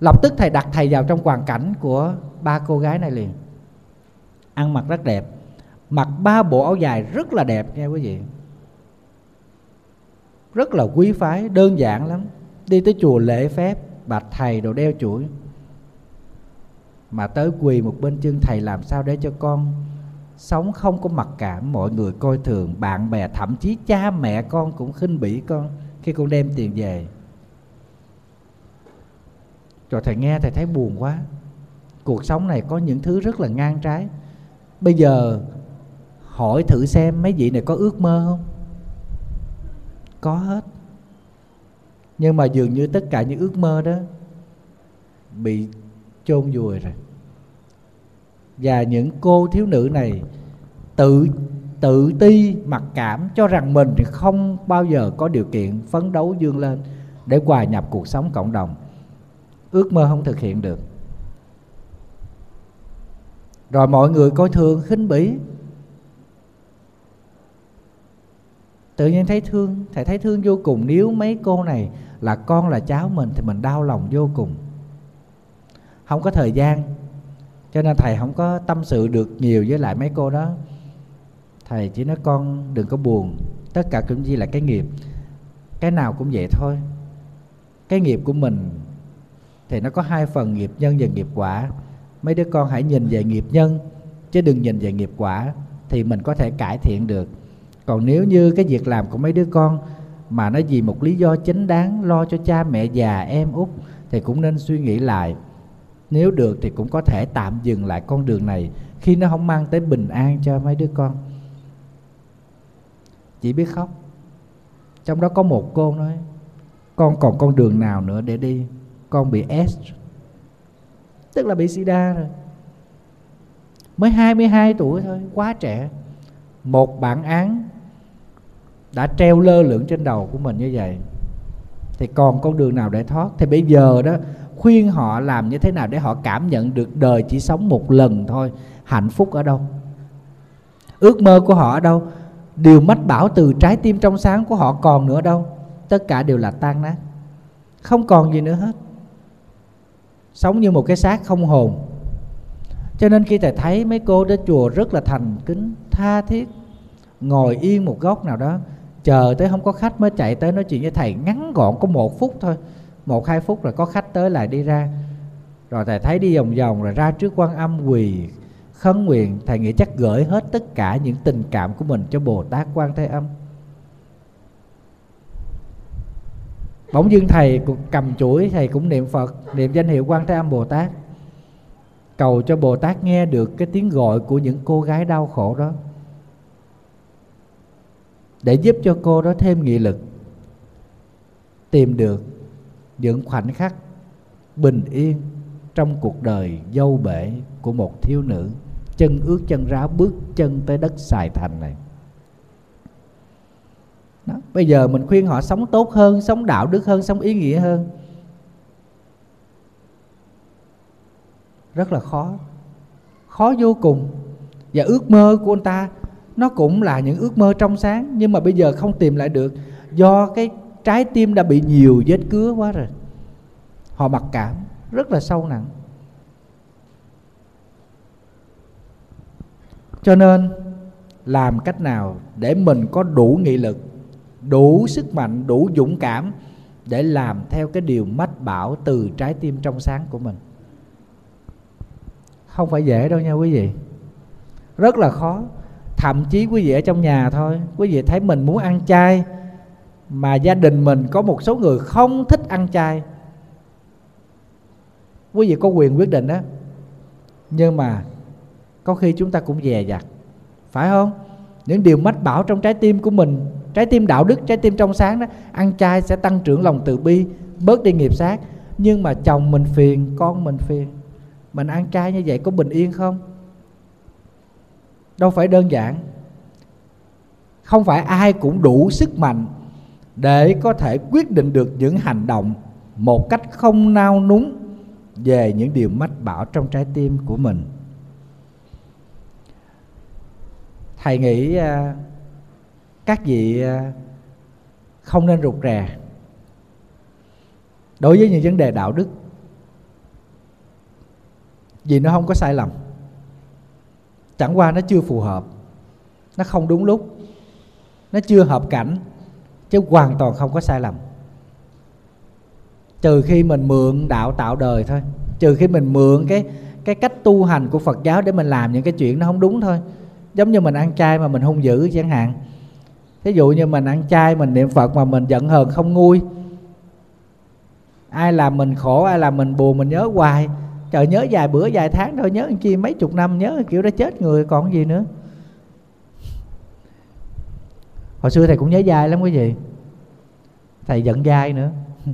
S1: lập tức thầy đặt thầy vào trong hoàn cảnh của ba cô gái này liền. Ăn mặc rất đẹp, mặc ba bộ áo dài rất là đẹp nghe quý vị. Rất là quý phái, đơn giản lắm. Đi tới chùa lễ phép, bạch thầy đồ đeo chuỗi. Mà tới quỳ một bên chân, thầy làm sao để cho con sống không có mặc cảm? Mọi người coi thường, bạn bè, thậm chí cha mẹ con cũng khinh bỉ con khi con đem tiền về rồi thầy nghe thầy thấy buồn quá. Cuộc sống này có những thứ rất là ngang trái. Bây giờ hỏi thử xem mấy vị này có ước mơ không? Có hết. Nhưng mà dường như tất cả những ước mơ đó bị chôn vùi rồi. Và những cô thiếu nữ này tự tự ti mặc cảm cho rằng mình thì không bao giờ có điều kiện phấn đấu dương lên để hòa nhập cuộc sống cộng đồng ước mơ không thực hiện được. Rồi mọi người coi thường, khinh bỉ. Tự nhiên thấy thương, thầy thấy thương vô cùng. Nếu mấy cô này là con là cháu mình thì mình đau lòng vô cùng. Không có thời gian, cho nên thầy không có tâm sự được nhiều với lại mấy cô đó. Thầy chỉ nói, con đừng có buồn, tất cả cũng chỉ là cái nghiệp. Cái nào cũng vậy thôi. Cái nghiệp của mình thì nó có hai phần nghiệp nhân và nghiệp quả. Mấy đứa con hãy nhìn về nghiệp nhân, chứ đừng nhìn về nghiệp quả, thì mình có thể cải thiện được. Còn nếu như cái việc làm của mấy đứa con mà nó vì một lý do chính đáng lo cho cha mẹ già, em út, thì cũng nên suy nghĩ lại. Nếu được thì cũng có thể tạm dừng lại con đường này khi nó không mang tới bình an cho mấy đứa con. Chỉ biết khóc. Trong đó có một cô nói, con còn con đường nào nữa để đi? Con bị S. Tức là bị sida rồi. Mới 22 tuổi thôi, quá trẻ. Một bản án đã treo lơ lửng trên đầu của mình như vậy. Thì còn con đường nào để thoát? Thì bây giờ đó, khuyên họ làm như thế nào để họ cảm nhận được đời chỉ sống một lần thôi. Hạnh phúc ở đâu? Ước mơ của họ ở đâu? Điều mách bảo từ trái tim trong sáng của họ còn nữa đâu. Tất cả đều là tan nát. Không còn gì nữa hết sống như một cái xác không hồn. Cho nên khi thầy thấy mấy cô đến chùa rất là thành kính, tha thiết, ngồi yên một góc nào đó, chờ tới không có khách mới chạy tới nói chuyện với thầy, ngắn gọn có một phút thôi, một hai phút rồi có khách tới lại đi ra. Rồi thầy thấy đi vòng vòng rồi ra trước quan âm quỳ khấn nguyện, thầy nghĩ chắc gửi hết tất cả những tình cảm của mình cho bồ tát quan thế âm. Bỗng dưng thầy cầm chuỗi, thầy cũng niệm phật, niệm danh hiệu quan thế âm bồ tát. Cầu cho bồ tát nghe được cái tiếng gọi của những cô gái đau khổ đó. Để giúp cho cô đó thêm nghị lực, tìm được những khoảnh khắc bình yên trong cuộc đời dâu bể của một thiếu nữ, chân ướt chân ráo bước chân tới đất xài thành này đó. bây giờ mình khuyên họ sống tốt hơn, sống đạo đức hơn, sống ý nghĩa hơn. Rất là khó. Khó vô cùng. Và ước mơ của anh ta, nó cũng là những ước mơ trong sáng, nhưng mà bây giờ không tìm lại được. Do cái trái tim đã bị nhiều vết cứa quá rồi. Họ mặc cảm, rất là sâu nặng. Cho nên, làm cách nào để mình có đủ nghị lực đủ sức mạnh, đủ dũng cảm để làm theo cái điều mách bảo từ trái tim trong sáng của mình. Không phải dễ đâu nha quý vị. Rất là khó. Thậm chí quý vị ở trong nhà thôi, quý vị thấy mình muốn ăn chay mà gia đình mình có một số người không thích ăn chay. Quý vị có quyền quyết định đó nhưng mà có khi chúng ta cũng dè dặt, phải không? Những điều mách bảo trong trái tim của mình trái tim đạo đức, trái tim trong sáng đó, ăn chay sẽ tăng trưởng lòng từ bi, bớt đi nghiệp sát. Nhưng mà chồng mình phiền, con mình phiền. Mình ăn chay như vậy có bình yên không? Đâu phải đơn giản. Không phải ai cũng đủ sức mạnh để có thể quyết định được những hành động một cách không nao núng về những điều mách bảo trong trái tim của mình. Thầy nghĩ à, các vị à, không nên rụt rè đối với những vấn đề đạo đức. Vì nó không có sai lầm. Chẳng qua nó chưa phù hợp, nó không đúng lúc, nó chưa hợp cảnh, chứ hoàn toàn không có sai lầm. Trừ khi mình mượn đạo tạo đời thôi, trừ khi mình mượn cái cái cách tu hành của Phật giáo để mình làm những cái chuyện nó không đúng thôi. Giống như mình ăn chay mà mình hung dữ chẳng hạn thí dụ như mình ăn chay mình niệm Phật mà mình giận hờn không nguôi. Ai làm mình khổ ai làm mình buồn mình nhớ hoài. Trời nhớ vài bữa vài tháng thôi nhớ chi mấy chục năm nhớ kiểu đã chết người còn gì nữa? Hồi xưa thầy cũng nhớ dai lắm quý vị. Thầy giận dai nữa.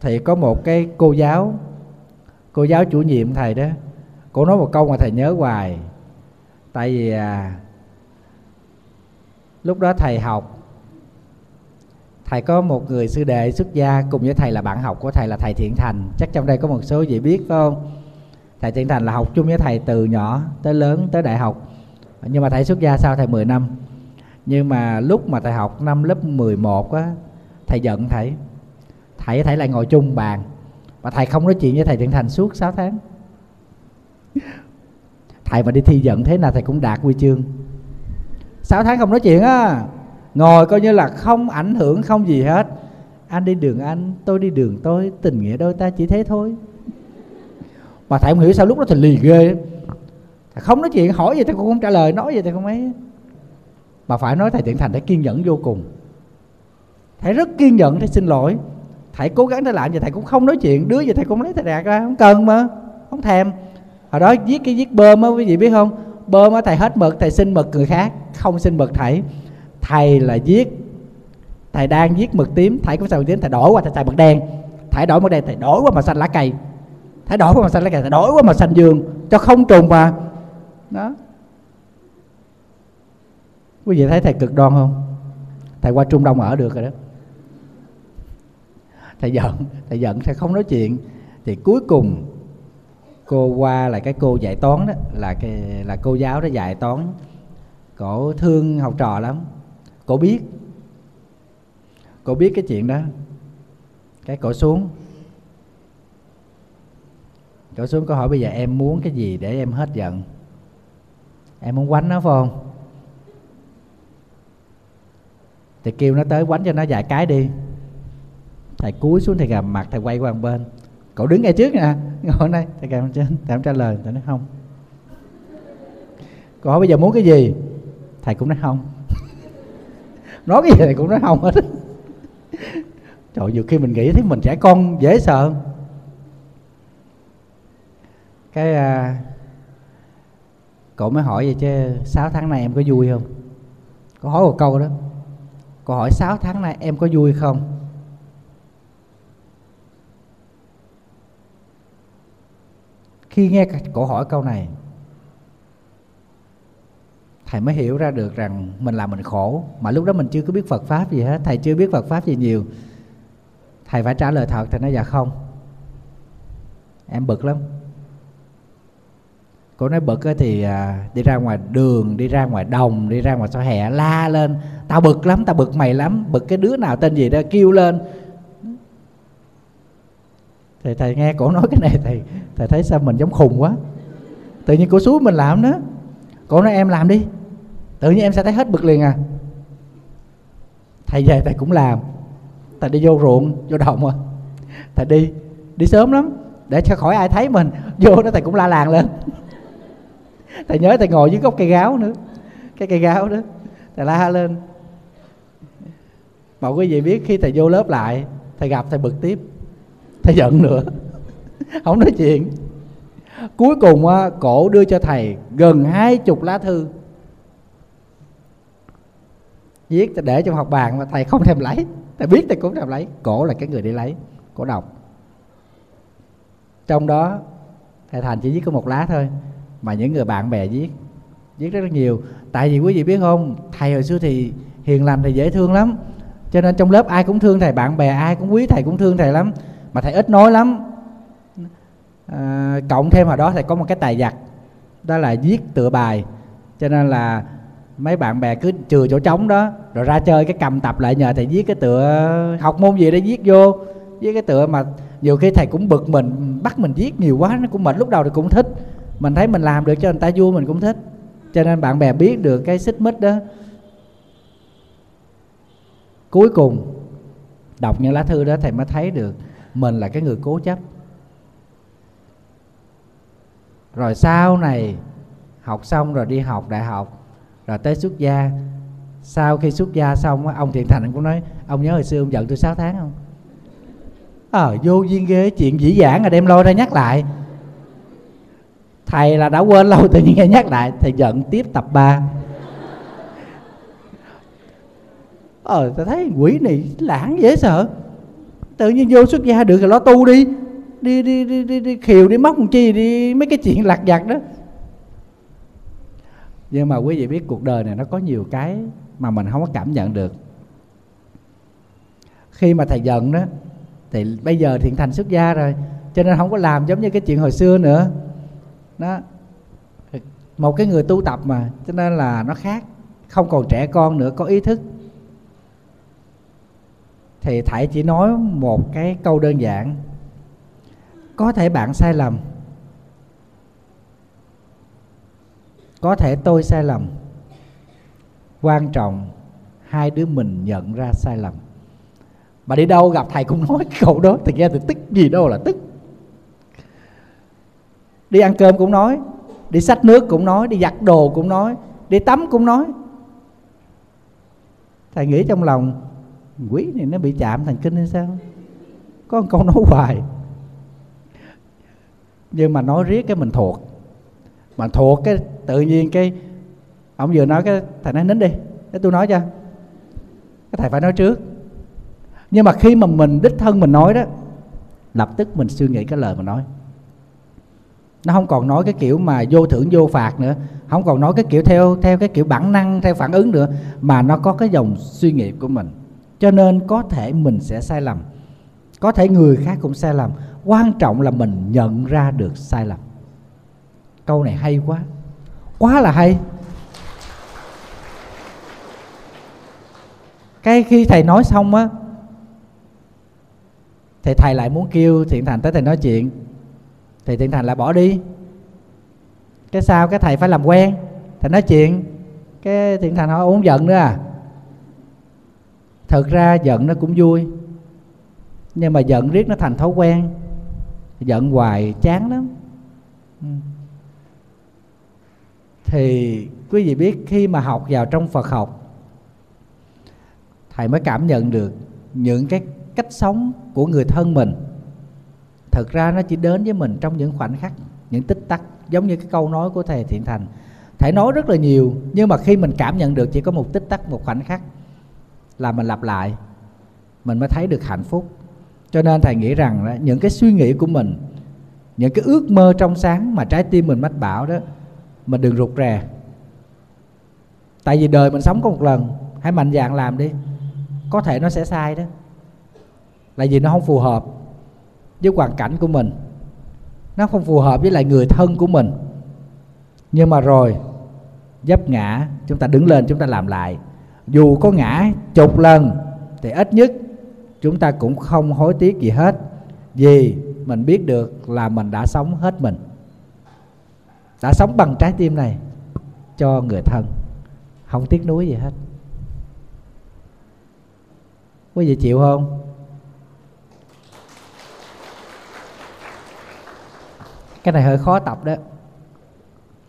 S1: Thầy có một cái cô giáo cô giáo chủ nhiệm thầy đó cô nói một câu mà thầy nhớ hoài. Tại vì à, lúc đó thầy học. Thầy có một người sư đệ xuất gia cùng với thầy là bạn học của thầy là thầy thiện thành. Chắc trong đây có một số vị biết, phải không? Thầy thiện thành là học chung với thầy từ nhỏ tới lớn tới đại học. Nhưng mà thầy xuất gia sau thầy 10 năm. Nhưng mà lúc mà thầy học năm lớp 11 á, thầy giận thầy. Thầy với thầy lại ngồi chung bàn. Và thầy không nói chuyện với thầy thiện thành suốt 6 tháng. Thầy mà đi thi giận thế nào thầy cũng đạt huy chương. 6 tháng không nói chuyện á. Ngồi coi như là không ảnh hưởng, không gì hết. Anh đi đường anh, tôi đi đường tôi, tình nghĩa đôi ta chỉ thế thôi. Mà thầy không hiểu sao lúc đó thì lì ghê. Thầy không nói chuyện, hỏi gì thầy cũng không trả lời, nói gì thầy không ấy. Mà phải nói thầy thiện thành thầy kiên nhẫn vô cùng. Thầy rất kiên nhẫn thầy xin lỗi. Thầy cố gắng thầy làm gì thầy cũng không nói chuyện, đứa gì thầy cũng lấy thầy đạt ra, không cần mà, không thèm. Hồi đó viết cái viết bơm á, quý vị biết không? Bơm á thầy hết mực thầy xin mực người khác không xin mực thầy. Thầy là viết, thầy đang viết mực tím. Thầy cũng xài mực tím? Thầy đổi qua, thầy xài mực đen. Thầy đổi mực đen, thầy đổi qua màu xanh lá cây. Thầy đổi qua màu xanh lá cây, thầy đổi qua màu xanh dương, cho không trùng mà. Đó. Quý vị thấy thầy cực đoan không? Thầy qua trung đông ở được rồi đó. Thầy giận thầy giận, thầy không nói chuyện. Thì cuối cùng, cô qua là cái cô dạy toán đó, là cái, là cô giáo đó dạy toán cổ thương học trò lắm. Cổ biết. Cổ biết cái chuyện đó. Cái cổ xuống. Cậu xuống câu hỏi bây giờ em muốn cái gì để em hết giận? Em muốn quánh nó, phải không? Thì kêu nó tới quánh cho nó vài cái đi. Thầy cúi xuống, thầy gầm mặt, thầy quay qua một bên. Cậu đứng ngay trước nè. Ngồi đây. Thầy gầm trên. Thầy không trả lời. Thầy nói không. Cậu hỏi bây giờ muốn cái gì? Thầy cũng nói không. Nói cái gì thầy cũng nói không hết. Trời nhiều khi mình nghĩ thấy mình trẻ con dễ sợ cái à, cậu mới hỏi vậy chứ 6 tháng nay em có vui không? Có hỏi một câu đó. Cậu hỏi 6 tháng nay em có vui không? Khi nghe cậu hỏi câu này thầy mới hiểu ra được rằng mình làm mình khổ, mà lúc đó mình chưa có biết Phật pháp gì hết. Thầy chưa biết Phật pháp gì nhiều. Thầy phải trả lời thật, thầy nói dạ không. Em bực lắm. Cô nói bực thì à, đi ra ngoài đường, đi ra ngoài đồng, đi ra ngoài sau hè, la lên. Tao bực lắm, tao bực mày lắm. Bực cái đứa nào tên gì đó kêu lên. Thì thầy nghe cổ nói cái này, thầy thầy thấy sao mình giống khùng quá. Tự nhiên cổ xuống mình làm đó. Cổ nói, em làm đi tự nhiên em sẽ thấy hết bực liền à. Thầy về thầy cũng làm. Thầy đi vô ruộng, vô đồng à. Thầy đi đi sớm lắm, để cho khỏi ai thấy mình. Vô đó thầy cũng la làng lên. Thầy nhớ thầy ngồi dưới gốc cây gáo nữa. Cái cây gáo đó, thầy la lên. Mà quý vị biết khi thầy vô lớp lại, thầy gặp thầy bực tiếp. Thầy giận nữa. Không nói chuyện. Cuối cùng cổ đưa cho thầy gần hai chục lá thư viết để trong học bàn mà thầy không thèm lấy. Thầy biết thầy cũng thèm lấy. Cổ là cái người đi lấy cổ đọc. Trong đó thầy thành chỉ viết có một lá thôi mà những người bạn bè viết viết rất rất nhiều. Tại vì quý vị biết không thầy hồi xưa thì hiền lành thì dễ thương lắm. Cho nên trong lớp ai cũng thương thầy bạn bè ai cũng quý thầy cũng thương thầy lắm. Mà thầy ít nói lắm. À, cộng thêm vào đó thầy có một cái tài giặc đó là viết tựa bài. Cho nên là mấy bạn bè cứ chừa chỗ trống đó, rồi ra chơi cái cầm tập lại nhờ thầy viết cái tựa, học môn gì để viết vô. Viết cái tựa mà nhiều khi thầy cũng bực mình, bắt mình viết nhiều quá, nó cũng mệt. Lúc đầu thì cũng thích, mình thấy mình làm được cho người ta vui, mình cũng thích. Cho nên bạn bè biết được cái xích mích đó. Cuối cùng, đọc những lá thư đó thầy mới thấy được mình là cái người cố chấp. Rồi sau này học xong rồi đi học đại học rồi tới xuất gia. Sau khi xuất gia xong ông thiện thành cũng nói ông nhớ hồi xưa ông giận tôi 6 tháng không? Ờ à, vô duyên ghê chuyện dĩ dãn là đem lôi ra nhắc lại. Thầy là đã quên lâu tự nhiên nghe nhắc lại thầy giận tiếp tập 3 ờ ta thấy quỷ này lãng dễ sợ. Tự nhiên vô xuất gia được thì lo tu đi. Đi đi đi đi, đi khiều đi móc một chi đi mấy cái chuyện lạc vặt đó nhưng mà quý vị biết cuộc đời này nó có nhiều cái mà mình không có cảm nhận được. Khi mà thầy giận đó, thì bây giờ thiện thành xuất gia rồi, cho nên không có làm giống như cái chuyện hồi xưa nữa. Đó. Một cái người tu tập mà, cho nên là nó khác, không còn trẻ con nữa, có ý thức. Thì thầy chỉ nói một cái câu đơn giản, có thể bạn sai lầm. Có thể tôi sai lầm. Quan trọng, hai đứa mình nhận ra sai lầm. Mà đi đâu gặp thầy cũng nói cái câu đó, thì nghe thì tức gì đâu là tức. Đi ăn cơm cũng nói, đi xách nước cũng nói, đi giặt đồ cũng nói, đi tắm cũng nói. Thầy nghĩ trong lòng quý này nó bị chạm thần kinh hay sao? Có một câu nói hoài. Nhưng mà nói riết cái mình thuộc mà thuộc cái tự nhiên cái, ông vừa nói cái, thầy nói nín đi để tôi nói cho. Cái thầy phải nói trước. Nhưng mà khi mà mình đích thân mình nói đó, lập tức mình suy nghĩ cái lời mà nói. Nó không còn nói cái kiểu mà vô thưởng vô phạt nữa, không còn nói cái kiểu theo theo cái kiểu bản năng, theo phản ứng nữa, mà nó có cái dòng suy nghĩ của mình. Cho nên có thể mình sẽ sai lầm, có thể người khác cũng sai lầm. Quan trọng là mình nhận ra được sai lầm câu này hay quá. Quá là hay. Cái khi thầy nói xong á thì thầy lại muốn kêu thiện thành tới thầy nói chuyện. Thì thiện thành lại bỏ đi. Cái sao cái thầy phải làm quen. Thầy nói chuyện. Cái thiện thành họ uống giận nữa à? Thực ra giận nó cũng vui. Nhưng mà giận riết nó thành thói quen. Giận hoài chán lắm. Ừ thì quý vị biết khi mà học vào trong phật học thầy mới cảm nhận được những cái cách sống của người thân mình. Thực ra nó chỉ đến với mình trong những khoảnh khắc những tích tắc giống như cái câu nói của thầy thiện thành. Thầy nói rất là nhiều nhưng mà khi mình cảm nhận được chỉ có một tích tắc một khoảnh khắc là mình lặp lại mình mới thấy được hạnh phúc. Cho nên thầy nghĩ rằng đó, những cái suy nghĩ của mình những cái ước mơ trong sáng mà trái tim mình mách bảo đó mình đừng rụt rè. Tại vì đời mình sống có một lần, hãy mạnh dạn làm đi. Có thể nó sẽ sai đó. Là vì nó không phù hợp với hoàn cảnh của mình. Nó không phù hợp với lại người thân của mình. Nhưng mà rồi dấp ngã, chúng ta đứng lên, chúng ta làm lại. Dù có ngã chục lần, thì ít nhất chúng ta cũng không hối tiếc gì hết. Vì mình biết được là mình đã sống hết mình đã sống bằng trái tim này cho người thân. Không tiếc nuối gì hết. Quý vị chịu không? Cái này hơi khó tập đó.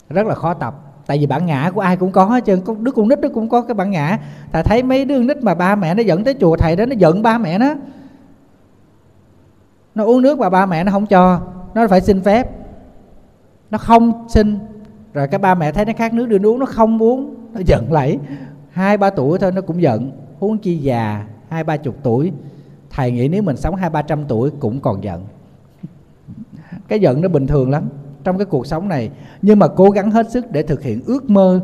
S1: Rất là khó tập. Tại vì bản ngã của ai cũng có hết trơn. Đứa con nít nó cũng có cái bản ngã. Ta thấy mấy đứa con nít mà ba mẹ nó dẫn tới chùa thầy đó, nó giận ba mẹ nó. Nó uống nước mà ba mẹ nó không cho. Nó phải xin phép nó không xin rồi cái ba mẹ thấy nó khát nước, đưa nó uống, nó không uống, nó giận lại. Hai, ba tuổi thôi nó cũng giận. Huống chi già, hai, ba chục tuổi. Thầy nghĩ nếu mình sống hai, ba trăm tuổi cũng còn giận. Cái giận nó bình thường lắm trong cái cuộc sống này. Nhưng mà cố gắng hết sức để thực hiện ước mơ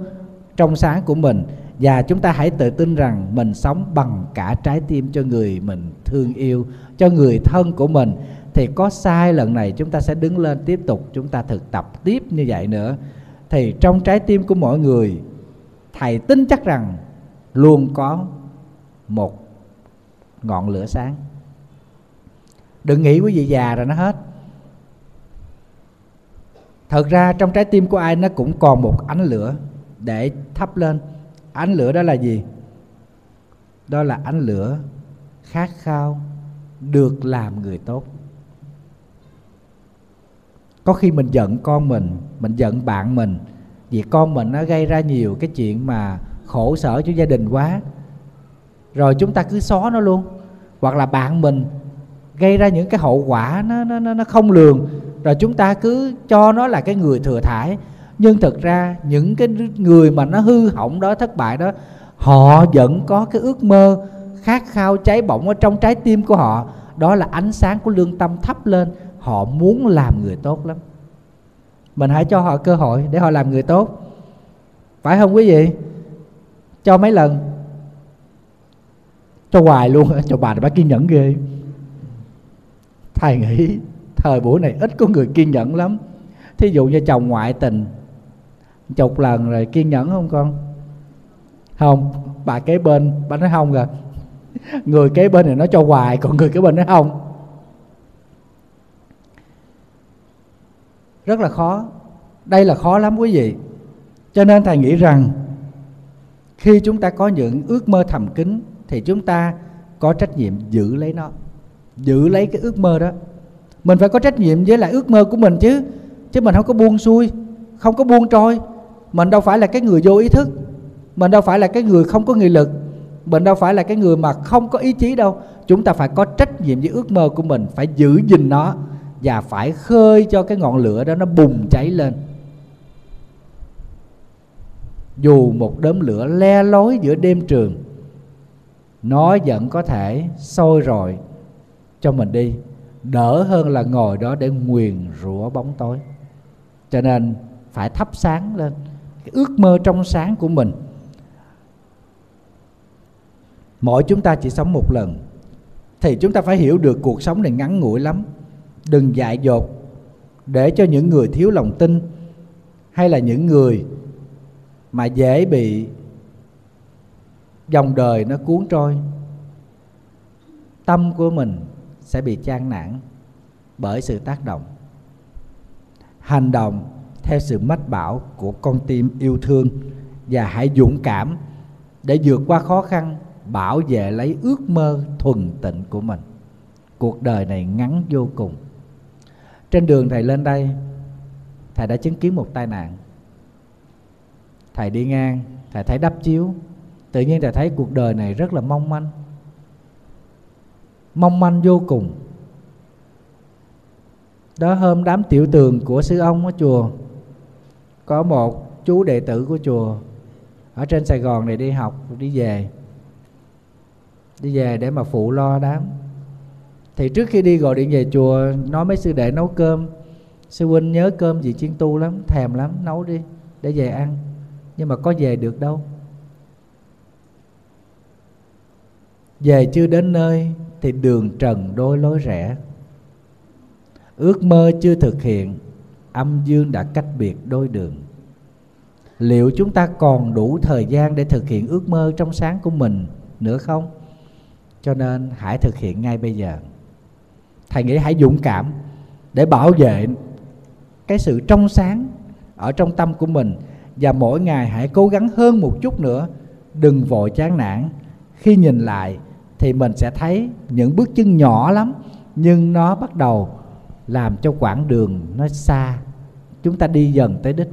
S1: trong sáng của mình. Và chúng ta hãy tự tin rằng mình sống bằng cả trái tim cho người mình thương yêu, cho người thân của mình thì có sai lần này chúng ta sẽ đứng lên tiếp tục, chúng ta thực tập tiếp như vậy nữa. Thì trong trái tim của mọi người, thầy tin chắc rằng luôn có một ngọn lửa sáng. Đừng nghĩ quý vị già rồi nó hết. Thật ra trong trái tim của ai nó cũng còn một ánh lửa để thắp lên. Ánh lửa đó là gì? Đó là ánh lửa khát khao được làm người tốt có khi mình giận con mình mình giận bạn mình. Vì con mình nó gây ra nhiều cái chuyện mà khổ sở cho gia đình quá. Rồi chúng ta cứ xóa nó luôn. Hoặc là bạn mình gây ra những cái hậu quả nó nó nó không lường, rồi chúng ta cứ cho nó là cái người thừa thải. Nhưng thực ra những cái người mà nó hư hỏng đó, thất bại đó, họ vẫn có cái ước mơ khát khao cháy bỏng ở trong trái tim của họ. Đó là ánh sáng của lương tâm thắp lên họ muốn làm người tốt lắm. Mình hãy cho họ cơ hội để họ làm người tốt. Phải không quý vị? Cho mấy lần. Cho hoài luôn. Cho bà bà kiên nhẫn ghê. Thầy nghĩ thời buổi này ít có người kiên nhẫn lắm. Thí dụ như chồng ngoại tình, chục lần rồi kiên nhẫn không con? Không, bà kế bên, bà nói không rồi người kế bên này nó cho hoài, còn người kế bên nói không. Rất là khó. Đây là khó lắm quý vị. Cho nên thầy nghĩ rằng, khi chúng ta có những ước mơ thầm kín, thì chúng ta có trách nhiệm giữ lấy nó, giữ lấy cái ước mơ đó. Mình phải có trách nhiệm với lại ước mơ của mình chứ chứ mình không có buông xuôi, không có buông trôi. Mình đâu phải là cái người vô ý thức, mình đâu phải là cái người không có nghị lực, mình đâu phải là cái người mà không có ý chí đâu. Chúng ta phải có trách nhiệm với ước mơ của mình, phải giữ gìn nó và phải khơi cho cái ngọn lửa đó nó bùng cháy lên. Dù một đốm lửa le lối giữa đêm trường, nó vẫn có thể sôi rồi cho mình đi, đỡ hơn là ngồi đó để nguyền rủa bóng tối. Cho nên phải thắp sáng lên cái ước mơ trong sáng của mình. Mỗi chúng ta chỉ sống một lần, thì chúng ta phải hiểu được cuộc sống này ngắn ngủi lắm đừng dại dột để cho những người thiếu lòng tin hay là những người mà dễ bị dòng đời nó cuốn trôi. Tâm của mình sẽ bị chán nản bởi sự tác động. Hành động theo sự mách bảo của con tim yêu thương và hãy dũng cảm để vượt qua khó khăn, bảo vệ lấy ước mơ thuần tịnh của mình. Cuộc đời này ngắn vô cùng trên đường thầy lên đây, thầy đã chứng kiến một tai nạn. Thầy đi ngang, thầy thấy đắp chiếu. Tự nhiên thầy thấy cuộc đời này rất là mong manh. Mong manh vô cùng. Đó, hôm đám tiểu tường của sư ông ở chùa, có một chú đệ tử của chùa ở trên sài gòn này đi học, đi về. Đi về để mà phụ lo đám thì trước khi đi gọi điện về chùa, nói mấy sư đệ nấu cơm. Sư huynh nhớ cơm gì chiên tu lắm, thèm lắm, nấu đi, để về ăn. Nhưng mà có về được đâu. Về chưa đến nơi thì đường trần đôi lối rẽ. Ước mơ chưa thực hiện, âm dương đã cách biệt đôi đường. Liệu chúng ta còn đủ thời gian để thực hiện ước mơ trong sáng của mình nữa không? Cho nên hãy thực hiện ngay bây giờ thầy nghĩ hãy dũng cảm để bảo vệ cái sự trong sáng ở trong tâm của mình. Và mỗi ngày hãy cố gắng hơn một chút nữa, đừng vội chán nản. Khi nhìn lại thì mình sẽ thấy những bước chân nhỏ lắm, nhưng nó bắt đầu làm cho quãng đường nó xa. Chúng ta đi dần tới đích.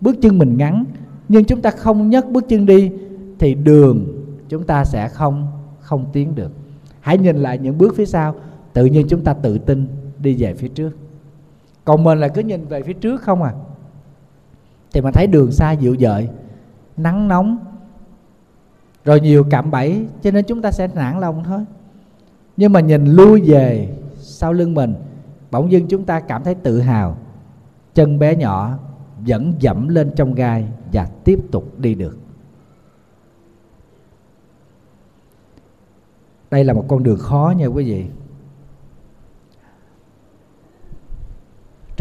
S1: Bước chân mình ngắn, nhưng chúng ta không nhấc bước chân đi thì đường chúng ta sẽ không không tiến được. Hãy nhìn lại những bước phía sau tự nhiên chúng ta tự tin đi về phía trước. Còn mình là cứ nhìn về phía trước không à? Thì mình thấy đường xa dịu dợi, nắng nóng, rồi nhiều cạm bẫy, cho nên chúng ta sẽ nản lòng thôi. Nhưng mà nhìn lui về sau lưng mình, bỗng dưng chúng ta cảm thấy tự hào. Chân bé nhỏ vẫn dẫm lên trong gai và tiếp tục đi được. Đây là một con đường khó nha quý vị.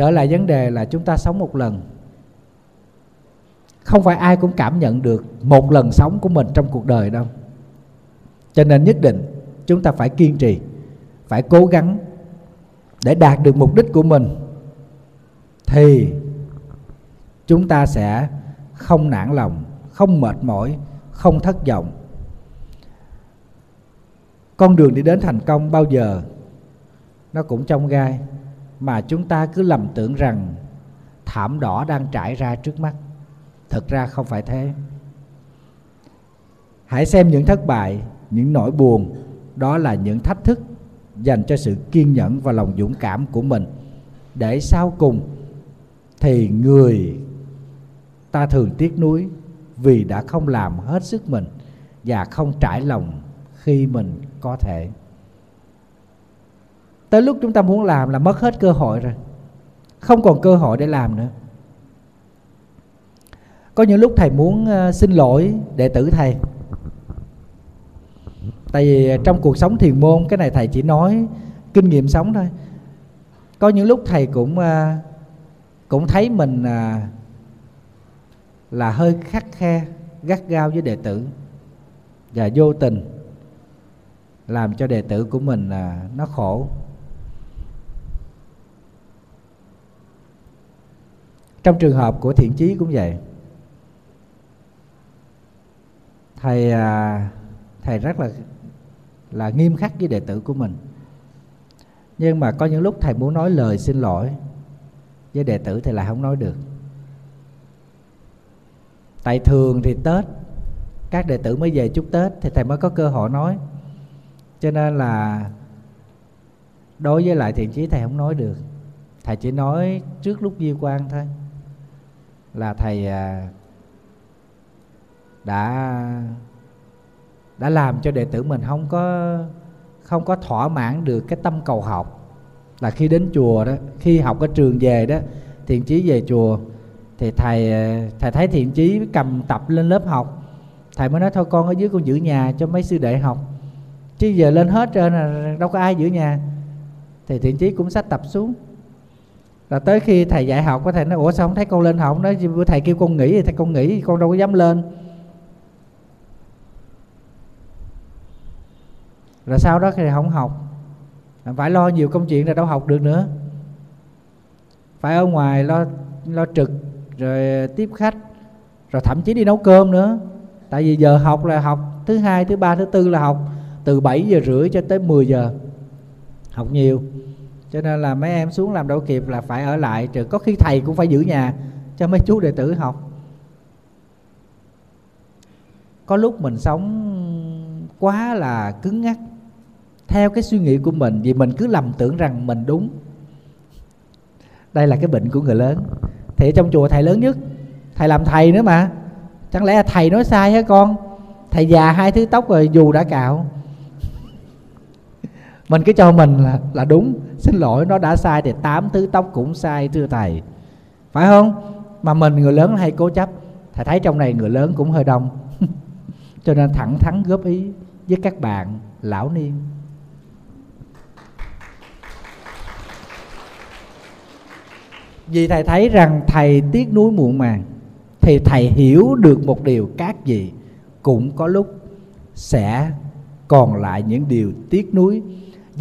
S1: Trở lại vấn đề là chúng ta sống một lần. Không phải ai cũng cảm nhận được một lần sống của mình trong cuộc đời đâu. Cho nên nhất định chúng ta phải kiên trì, phải cố gắng để đạt được mục đích của mình, thì chúng ta sẽ không nản lòng, không mệt mỏi, không thất vọng. Con đường đi đến thành công bao giờ nó cũng trong gai mà chúng ta cứ lầm tưởng rằng thảm đỏ đang trải ra trước mắt. Thực ra không phải thế. Hãy xem những thất bại, những nỗi buồn. Đó là những thách thức dành cho sự kiên nhẫn và lòng dũng cảm của mình. Để sau cùng thì người ta thường tiếc nuối vì đã không làm hết sức mình và không trải lòng khi mình có thể tới lúc chúng ta muốn làm là mất hết cơ hội rồi. Không còn cơ hội để làm nữa. Có những lúc thầy muốn ờ, xin lỗi đệ tử thầy. Tại vì trong cuộc sống thiền môn, cái này thầy chỉ nói kinh nghiệm sống thôi. Có những lúc thầy cũng ờ, cũng thấy mình ờ, là hơi khắc khe, gắt gao với đệ tử và vô tình làm cho đệ tử của mình là nó khổ. Trong trường hợp của thiện chí cũng vậy. Thầy à, thầy rất là là nghiêm khắc với đệ tử của mình. Nhưng mà có những lúc thầy muốn nói lời xin lỗi, với đệ tử thì lại không nói được. Tại thường thì tết, các đệ tử mới về chúc tết thì thầy mới có cơ hội nói. Cho nên là đối với lại thiện chí thầy không nói được. Thầy chỉ nói trước lúc di quan thôi là thầy à, đã đã làm cho đệ tử mình không có không có thỏa mãn được cái tâm cầu học. Là khi đến chùa đó, khi học ở trường về đó, thiện chí về chùa, thì thầy à, thầy thấy thiện chí cầm tập lên lớp học. Thầy mới nói, thôi con ở dưới con giữ nhà cho mấy sư đệ học. Chứ giờ lên hết trơn là đâu có ai giữ nhà. Thì thiện chí cũng sách tập xuống là tới khi thầy dạy học, có thầy nói, ủa, sao không thấy con lên học? Nói thầy kêu con nghỉ thì thầy con nghỉ, con đâu có dám lên. Rồi sau đó thì không học. Phải lo nhiều công chuyện là đâu học được nữa. Phải ở ngoài lo lo trực, rồi tiếp khách, rồi thậm chí đi nấu cơm nữa. Tại vì giờ học là học thứ hai, thứ ba, thứ tư là học từ 7 giờ rưỡi cho tới 10 giờ. Học nhiều cho nên là mấy em xuống làm đâu kịp là phải ở lại, trừ có khi thầy cũng phải giữ nhà cho mấy chú đệ tử học. Có lúc mình sống quá là cứng ngắc, theo cái suy nghĩ của mình, vì mình cứ lầm tưởng rằng mình đúng. Đây là cái bệnh của người lớn. Thì trong chùa thầy lớn nhất, thầy làm thầy nữa mà. Chẳng lẽ thầy nói sai hả con? Thầy già hai thứ tóc rồi dù đã cạo mình cứ cho mình là là đúng. Xin lỗi, nó đã sai thì tám thứ tóc cũng sai, thưa thầy. Phải không? Mà mình người lớn hay cố chấp. Thầy thấy trong này người lớn cũng hơi đông. Cho nên thẳng thắn góp ý với các bạn lão niên. Vì thầy thấy rằng thầy tiếc nuối muộn màng, thì thầy hiểu được một điều các vị cũng có lúc sẽ còn lại những điều tiếc nuối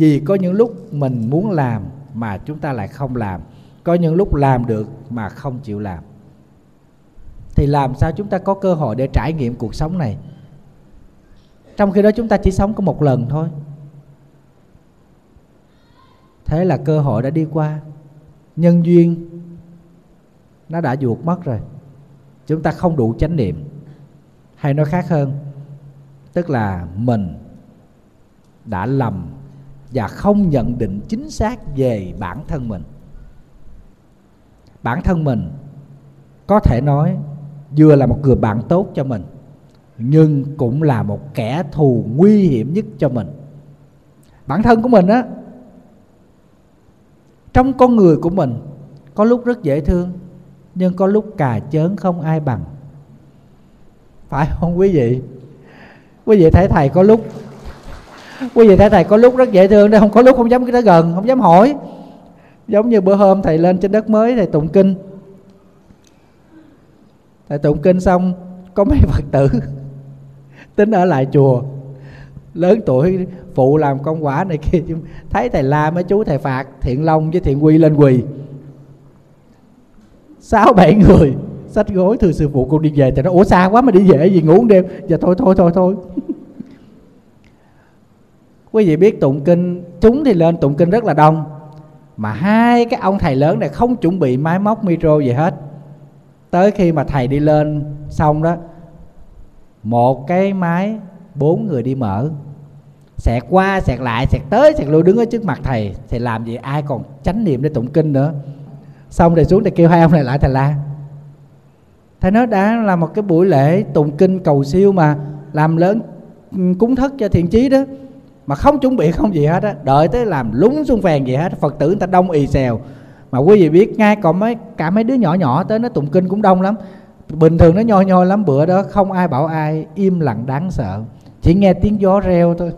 S1: vì có những lúc mình muốn làm mà chúng ta lại không làm. Có những lúc làm được mà không chịu làm. Thì làm sao chúng ta có cơ hội để trải nghiệm cuộc sống này? Trong khi đó chúng ta chỉ sống có một lần thôi. Thế là cơ hội đã đi qua. Nhân duyên, nó đã ruột mất rồi. Chúng ta không đủ chánh niệm. Hay nói khác hơn, tức là mình đã lầm và không nhận định chính xác về bản thân mình. Bản thân mình có thể nói vừa là một người bạn tốt cho mình, nhưng cũng là một kẻ thù nguy hiểm nhất cho mình. Bản thân của mình á, trong con người của mình có lúc rất dễ thương, nhưng có lúc cà chớn không ai bằng. Phải không quý vị? Quý vị thấy thầy có lúc quý vị thấy thầy có lúc rất dễ thương đấy không có lúc không dám tới gần, không dám hỏi. Giống như bữa hôm thầy lên trên đất mới, thầy tụng kinh. Thầy tụng kinh xong, có mấy phật tử tính ở lại chùa. Lớn tuổi, phụ làm công quả này kia thấy thầy la mấy chú thầy phạt, thiện long với thiện quy lên quỳ. Sáu bảy người sách gối thưa sư phụ con đi về. Thì nó ủa, xa quá mà đi về gì ngủ đêm. Giờ thôi thôi thôi thôi quý vị biết tụng kinh, chúng thì lên tụng kinh rất là đông. Mà hai cái ông thầy lớn này không chuẩn bị máy móc, micro gì hết. Tới khi mà thầy đi lên xong đó, một cái máy, bốn người đi mở. Xẹt qua, xẹt lại, xẹt tới, xẹt lui, đứng ở trước mặt thầy. Thì làm gì ai còn chánh niệm để tụng kinh nữa. Xong rồi xuống thì kêu hai ông này lại thầy la. Thầy nói đã là một cái buổi lễ tụng kinh cầu siêu mà làm lớn ừ, cúng thất cho thiện chí đó mà không chuẩn bị không gì hết á, đợi tới làm lúng xuống phèn gì hết, phật tử người ta đông ì xèo. Mà quý vị biết ngay còn mấy, cả mấy đứa nhỏ nhỏ tới nó tụng kinh cũng đông lắm. Bình thường nó nhoi nhoi lắm, bữa đó không ai bảo ai, im lặng đáng sợ. Chỉ nghe tiếng gió reo thôi.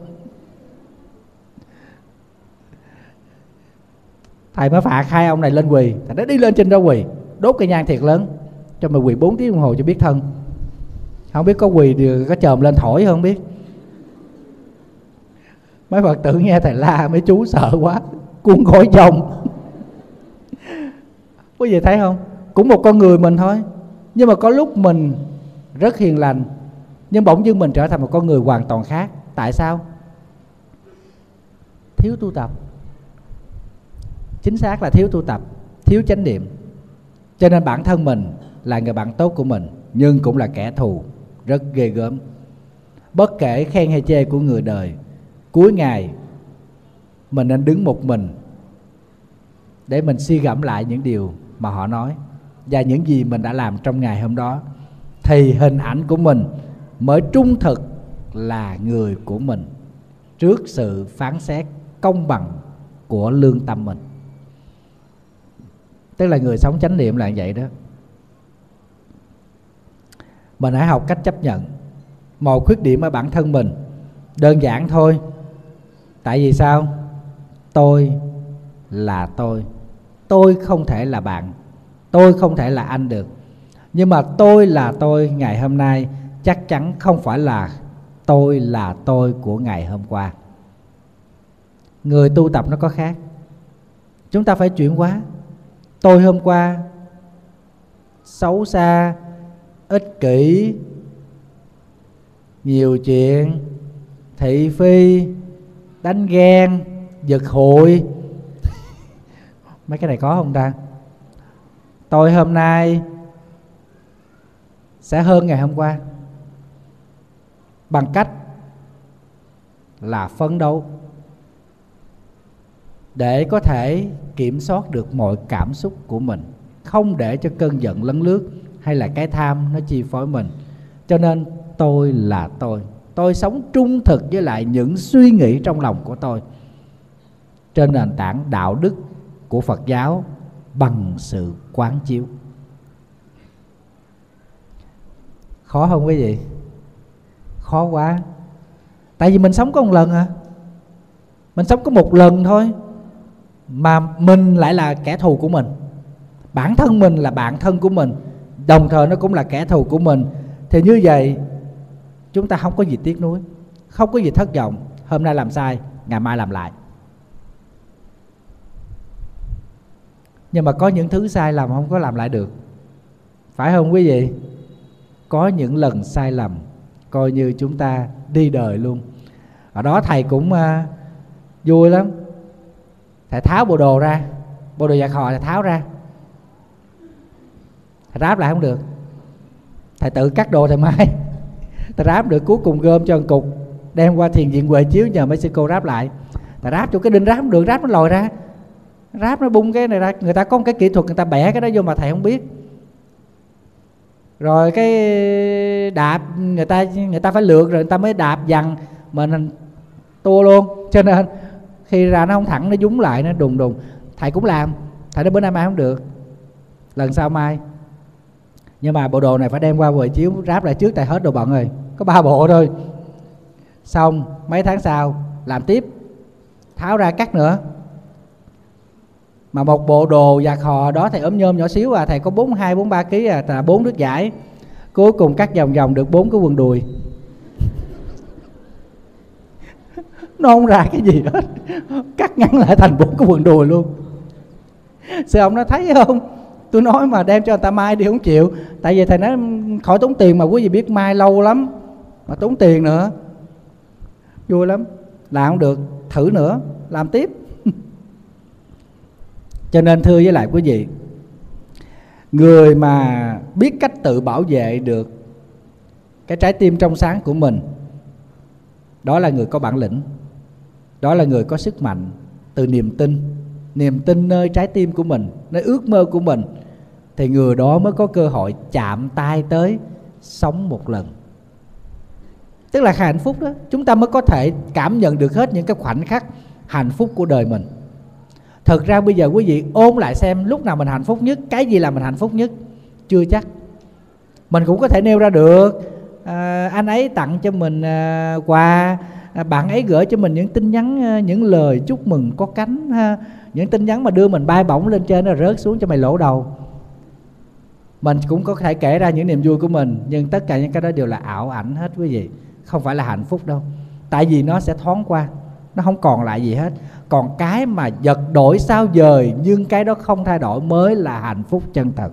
S1: Thầy mới phạt hai ông này lên quỳ. Thầy nói, đi lên trên đó quỳ, đốt cây nhang thiệt lớn, cho mày quỳ 4 tiếng đồng hồ cho biết thân. Không biết có quỳ được có chồm lên thổi không biết mấy phật tử nghe thầy la mấy chú sợ quá, cuốn gói chồng có gì thấy không? Cũng một con người mình thôi. Nhưng mà có lúc mình rất hiền lành, nhưng bỗng dưng mình trở thành một con người hoàn toàn khác. Tại sao? Thiếu tu tập. Chính xác là thiếu tu tập, thiếu chánh niệm. Cho nên bản thân mình là người bạn tốt của mình, nhưng cũng là kẻ thù. Rất ghê gớm. Bất kể khen hay chê của người đời cuối ngày, mình nên đứng một mình để mình suy gẫm lại những điều mà họ nói và những gì mình đã làm trong ngày hôm đó. Thì hình ảnh của mình mới trung thực là người của mình trước sự phán xét công bằng của lương tâm mình. Tức là người sống chánh niệm là vậy đó. Mình hãy học cách chấp nhận. Một khuyết điểm ở bản thân mình đơn giản thôi tại vì sao? Tôi là tôi. Tôi không thể là bạn. Tôi không thể là anh được. Nhưng mà tôi là tôi ngày hôm nay chắc chắn không phải là tôi là tôi của ngày hôm qua. Người tu tập nó có khác. Chúng ta phải chuyển hóa. Tôi hôm qua xấu xa, ích kỷ, nhiều chuyện, thị phi đánh ghen, giật hụi. Mấy cái này có không ta? Tôi hôm nay sẽ hơn ngày hôm qua. Bằng cách là phấn đấu để có thể kiểm soát được mọi cảm xúc của mình. Không để cho cơn giận lấn lướt hay là cái tham nó chi phối mình. Cho nên tôi là tôi tôi sống trung thực với lại những suy nghĩ trong lòng của tôi. Trên nền tảng đạo đức của phật giáo bằng sự quán chiếu. Khó không quý vị? Khó quá. Tại vì mình sống có một lần à. Mình sống có một lần thôi. Mà mình lại là kẻ thù của mình. Bản thân mình là bạn thân của mình. Đồng thời nó cũng là kẻ thù của mình. Thì như vậy chúng ta không có gì tiếc nuối không có gì thất vọng. Hôm nay làm sai ngày mai làm lại. Nhưng mà có những thứ sai lầm không có làm lại được. Phải không quý vị? Có những lần sai lầm coi như chúng ta đi đời luôn. Ở đó thầy cũng uh, vui lắm. Thầy tháo bộ đồ ra bộ đồ giặt họ thầy tháo ra. Thầy ráp lại không được. Thầy tự cắt đồ thầy mai ta ráp được cuối cùng gom cho một cục, đem qua thiền viện huệ chiếu, nhờ mấy sư cô ráp lại. Ta ráp cho cái đinh ráp không được, ráp nó lòi ra. Ráp nó bung cái này ra, người ta có một cái kỹ thuật, người ta bẻ cái đó vô mà thầy không biết. Rồi cái đạp, người ta người ta phải lượt rồi người ta mới đạp dằn mình tua luôn. Cho nên khi ra nó không thẳng, nó dúng lại, nó đùng đùng. Thầy cũng làm, thầy nói bữa nay mai không được, lần sau mai. Nhưng mà bộ đồ này phải đem qua buổi chiếu, ráp lại trước tại hết đồ bận rồi có ba bộ thôi. Xong, mấy tháng sau, làm tiếp. Tháo ra cắt nữa. Mà một bộ đồ giặt hò đó thầy ốm nhôm nhỏ xíu à thầy có bốn, hai, bốn, ba kg à là bốn đứt giải cuối cùng cắt vòng vòng được bốn cái quần đùi. Nó không ra cái gì hết. Cắt ngắn lại thành bốn cái quần đùi luôn. Sư ông nó thấy không? Tôi nói mà đem cho người ta mai đi không chịu. Tại vì thầy nói, khỏi tốn tiền mà quý vị biết mai lâu lắm mà tốn tiền nữa. Vui lắm. Làm không được, thử nữa, làm tiếp. Cho nên thưa với lại quý vị, người mà biết cách tự bảo vệ được cái trái tim trong sáng của mình, đó là người có bản lĩnh, đó là người có sức mạnh từ niềm tin niềm tin nơi trái tim của mình, nơi ước mơ của mình, thì người đó mới có cơ hội chạm tay tới sống một lần tức là hạnh phúc đó chúng ta mới có thể cảm nhận được hết những cái khoảnh khắc hạnh phúc của đời mình. Thực ra bây giờ quý vị ôn lại xem lúc nào mình hạnh phúc nhất cái gì là mình hạnh phúc nhất? Chưa chắc. Mình cũng có thể nêu ra được. À, anh ấy tặng cho mình à, quà. À, bạn ấy gửi cho mình những tin nhắn à, những lời chúc mừng có cánh ha, những tin nhắn mà đưa mình bay bổng lên trên rồi rớt xuống cho mày lỗ đầu. Mình cũng có thể kể ra những niềm vui của mình nhưng tất cả những cái đó đều là ảo ảnh hết quý vị không phải là hạnh phúc đâu. Tại vì nó sẽ thoáng qua, nó không còn lại gì hết. Còn cái mà giật đổi sao dời nhưng cái đó không thay đổi mới là hạnh phúc chân thật.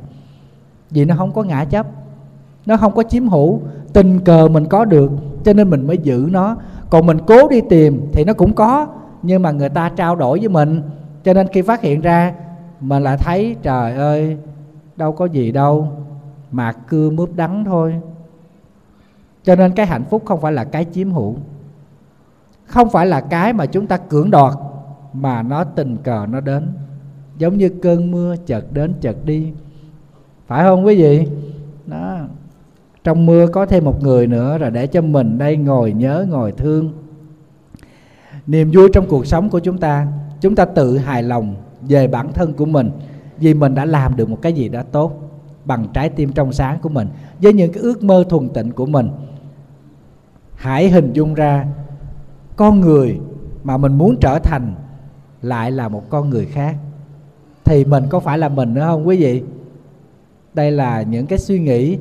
S1: Vì nó không có ngã chấp, nó không có chiếm hữu. Tình cờ mình có được, cho nên mình mới giữ nó. Còn mình cố đi tìm thì nó cũng có, nhưng mà người ta trao đổi với mình. Cho nên khi phát hiện ra, mình lại thấy, trời ơi, đâu có gì đâu. Mà cưa mướp đắng thôi cho nên cái hạnh phúc không phải là cái chiếm hữu. Không phải là cái mà chúng ta cưỡng đoạt, mà nó tình cờ nó đến. Giống như cơn mưa chợt đến chợt đi. Phải không quý vị? Đó. Trong mưa có thêm một người nữa rồi để cho mình đây ngồi nhớ, ngồi thương. Niềm vui trong cuộc sống của chúng ta chúng ta tự hài lòng về bản thân của mình vì mình đã làm được một cái gì đó tốt bằng trái tim trong sáng của mình, với những cái ước mơ thuần tịnh của mình hãy hình dung ra, con người mà mình muốn trở thành lại là một con người khác. Thì mình có phải là mình nữa không quý vị? Đây là những cái suy nghĩ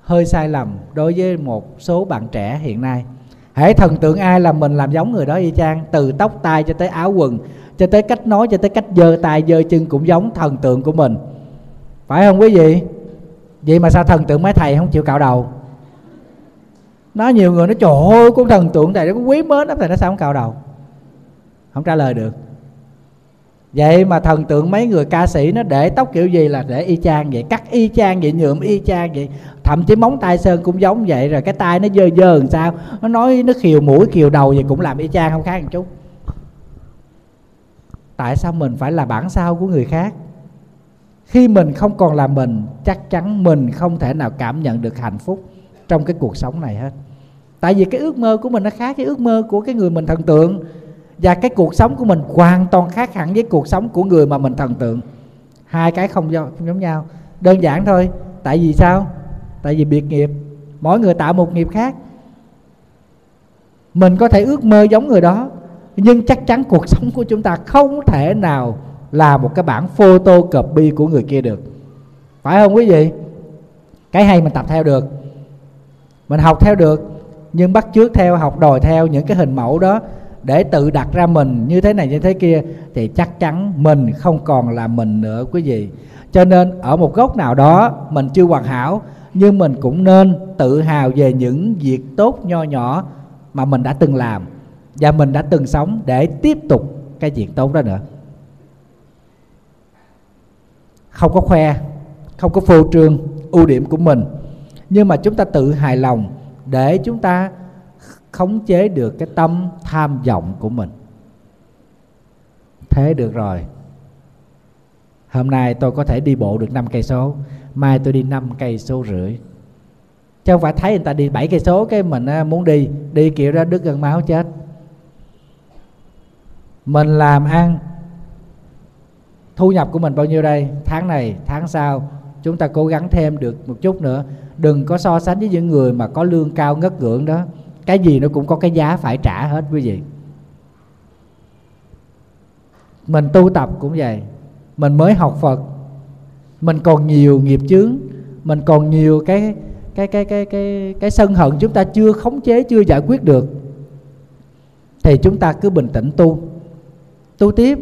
S1: hơi sai lầm đối với một số bạn trẻ hiện nay. Hãy thần tượng ai là mình làm giống người đó y chang, từ tóc tai cho tới áo quần, cho tới cách nói, cho tới cách giơ tay, giơ chân cũng giống thần tượng của mình. Phải không quý vị? Vậy mà sao thần tượng mấy thầy không chịu cạo đầu? Nói nhiều người nó trời ơi, con thần tượng thầy nó quý mến lắm thầy nó sao không cạo đầu? Không trả lời được. Vậy mà thần tượng mấy người ca sĩ nó để tóc kiểu gì là để y chang vậy? Cắt y chang vậy, nhuộm y chang vậy? Thậm chí móng tay sơn cũng giống vậy, rồi cái tay nó dơ dơ làm sao? Nó nói nó khiều mũi khiều đầu vậy cũng làm y chang không khác một chút. Tại sao mình phải là bản sao của người khác? Khi mình không còn là mình, chắc chắn mình không thể nào cảm nhận được hạnh phúc trong cái cuộc sống này hết tại vì cái ước mơ của mình nó khác cái ước mơ của cái người mình thần tượng. Và cái cuộc sống của mình hoàn toàn khác hẳn với cuộc sống của người mà mình thần tượng. Hai cái không, không giống nhau. Đơn giản thôi. Tại vì sao? Tại vì biệt nghiệp. Mỗi người tạo một nghiệp khác. Mình có thể ước mơ giống người đó nhưng chắc chắn cuộc sống của chúng ta không thể nào là một cái bản photo copy của người kia được. Phải không quý vị? Cái hay mình tập theo được. Mình học theo được nhưng bắt chước theo, học đòi theo những cái hình mẫu đó để tự đặt ra mình như thế này như thế kia, thì chắc chắn mình không còn là mình nữa, quý vị. Cho nên ở một góc nào đó mình chưa hoàn hảo, nhưng mình cũng nên tự hào về những việc tốt nho nhỏ mà mình đã từng làm và mình đã từng sống để tiếp tục cái việc tốt đó nữa. Không có khoe, không có phô trương ưu điểm của mình, nhưng mà chúng ta tự hài lòng để chúng ta khống chế được cái tâm tham vọng của mình. Thế được rồi. Hôm nay tôi có thể đi bộ được 5 cây số, mai tôi đi 5 cây số rưỡi. Chứ không phải thấy người ta đi 7 cây số cái mình à, muốn đi đi kiểu ra đứt gần máu chết. Mình làm ăn, thu nhập của mình bao nhiêu đây? Tháng này, tháng sau, chúng ta cố gắng thêm được một chút nữa đừng có so sánh với những người mà có lương cao ngất ngưỡng đó. Cái gì nó cũng có cái giá phải trả hết quý vị. Mình tu tập cũng vậy. Mình mới học phật. Mình còn nhiều nghiệp chướng. Mình còn nhiều cái cái cái cái cái cái sân hận chúng ta chưa khống chế, chưa giải quyết được. Thì chúng ta cứ bình tĩnh tu. Tu tiếp.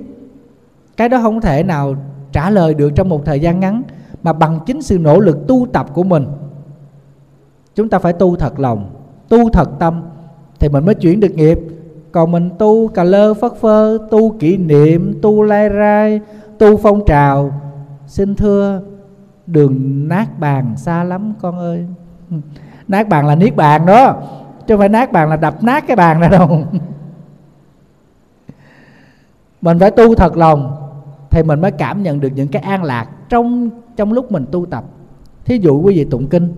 S1: Cái đó không thể nào trả lời được trong một thời gian ngắn, mà bằng chính sự nỗ lực tu tập của mình chúng ta phải tu thật lòng, tu thật tâm thì mình mới chuyển được nghiệp. Còn mình tu cà lơ phất phơ, tu kỷ niệm, tu lai rai, tu phong trào, xin thưa đường nát bàn xa lắm con ơi. Nát bàn là niết bàn đó, chứ không phải nát bàn là đập nát cái bàn ra đâu. Mình phải tu thật lòng thì mình mới cảm nhận được những cái an lạc trong trong lúc mình tu tập. Thí dụ quý vị tụng kinh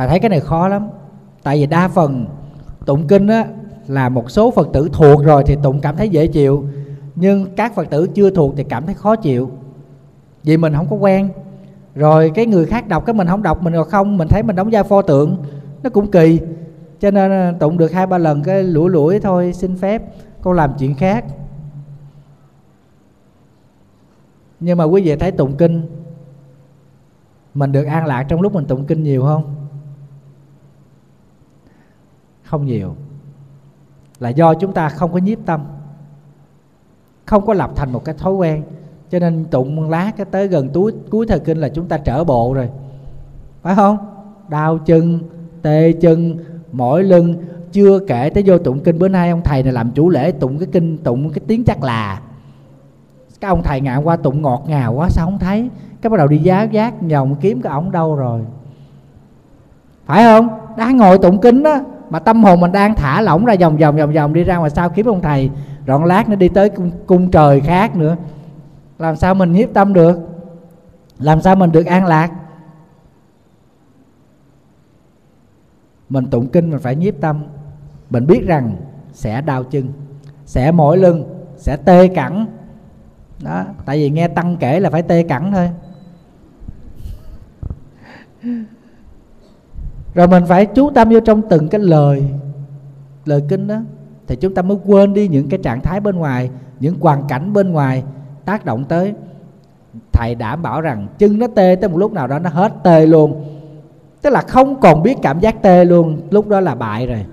S1: thầy thấy cái này khó lắm. Tại vì đa phần tụng kinh á, là một số phật tử thuộc rồi thì tụng cảm thấy dễ chịu. Nhưng các phật tử chưa thuộc thì cảm thấy khó chịu. Vì mình không có quen. Rồi cái người khác đọc cái mình không đọc, mình còn không, mình thấy mình đóng vai pho tượng. Nó cũng kỳ. Cho nên à, tụng được hai ba lần cái lủi lủi thôi, xin phép. Con làm chuyện khác. Nhưng mà quý vị thấy tụng kinh, mình được an lạc trong lúc mình tụng kinh nhiều không? Không nhiều. Là do chúng ta không có nhiếp tâm, không có lập thành một cái thói quen. Cho nên tụng lá cái tới gần túi, cuối thời kinh là chúng ta trở bộ rồi. Phải không? Đau chân, tê chân, mỏi lưng. Chưa kể tới vô tụng kinh, bữa nay ông thầy này làm chủ lễ tụng cái kinh, tụng cái tiếng chắc là. Cái ông thầy ngạn qua tụng ngọt ngào quá, sao không thấy? Cái bắt đầu đi giá giác nhồng kiếm cái ổng đâu rồi. Phải không? Đang ngồi tụng kinh đó mà tâm hồn mình đang thả lỏng ra vòng vòng vòng vòng đi ra ngoài sao kiếm ông thầy. Rọn lát nó đi tới cung, cung trời khác nữa. Làm sao mình nhiếp tâm được? Làm sao mình được an lạc? Mình tụng kinh mình phải nhiếp tâm. Mình biết rằng sẽ đau chân sẽ mỏi lưng sẽ tê cẳng. Đó tại vì nghe tăng kể là phải tê cẳng thôi rồi mình phải chú tâm vô trong từng cái lời lời kinh đó. Thì chúng ta mới quên đi những cái trạng thái bên ngoài, những hoàn cảnh bên ngoài tác động tới. Thầy đảm bảo rằng chân nó tê tới một lúc nào đó nó hết tê luôn. Tức là không còn biết cảm giác tê luôn, lúc đó là bại rồi.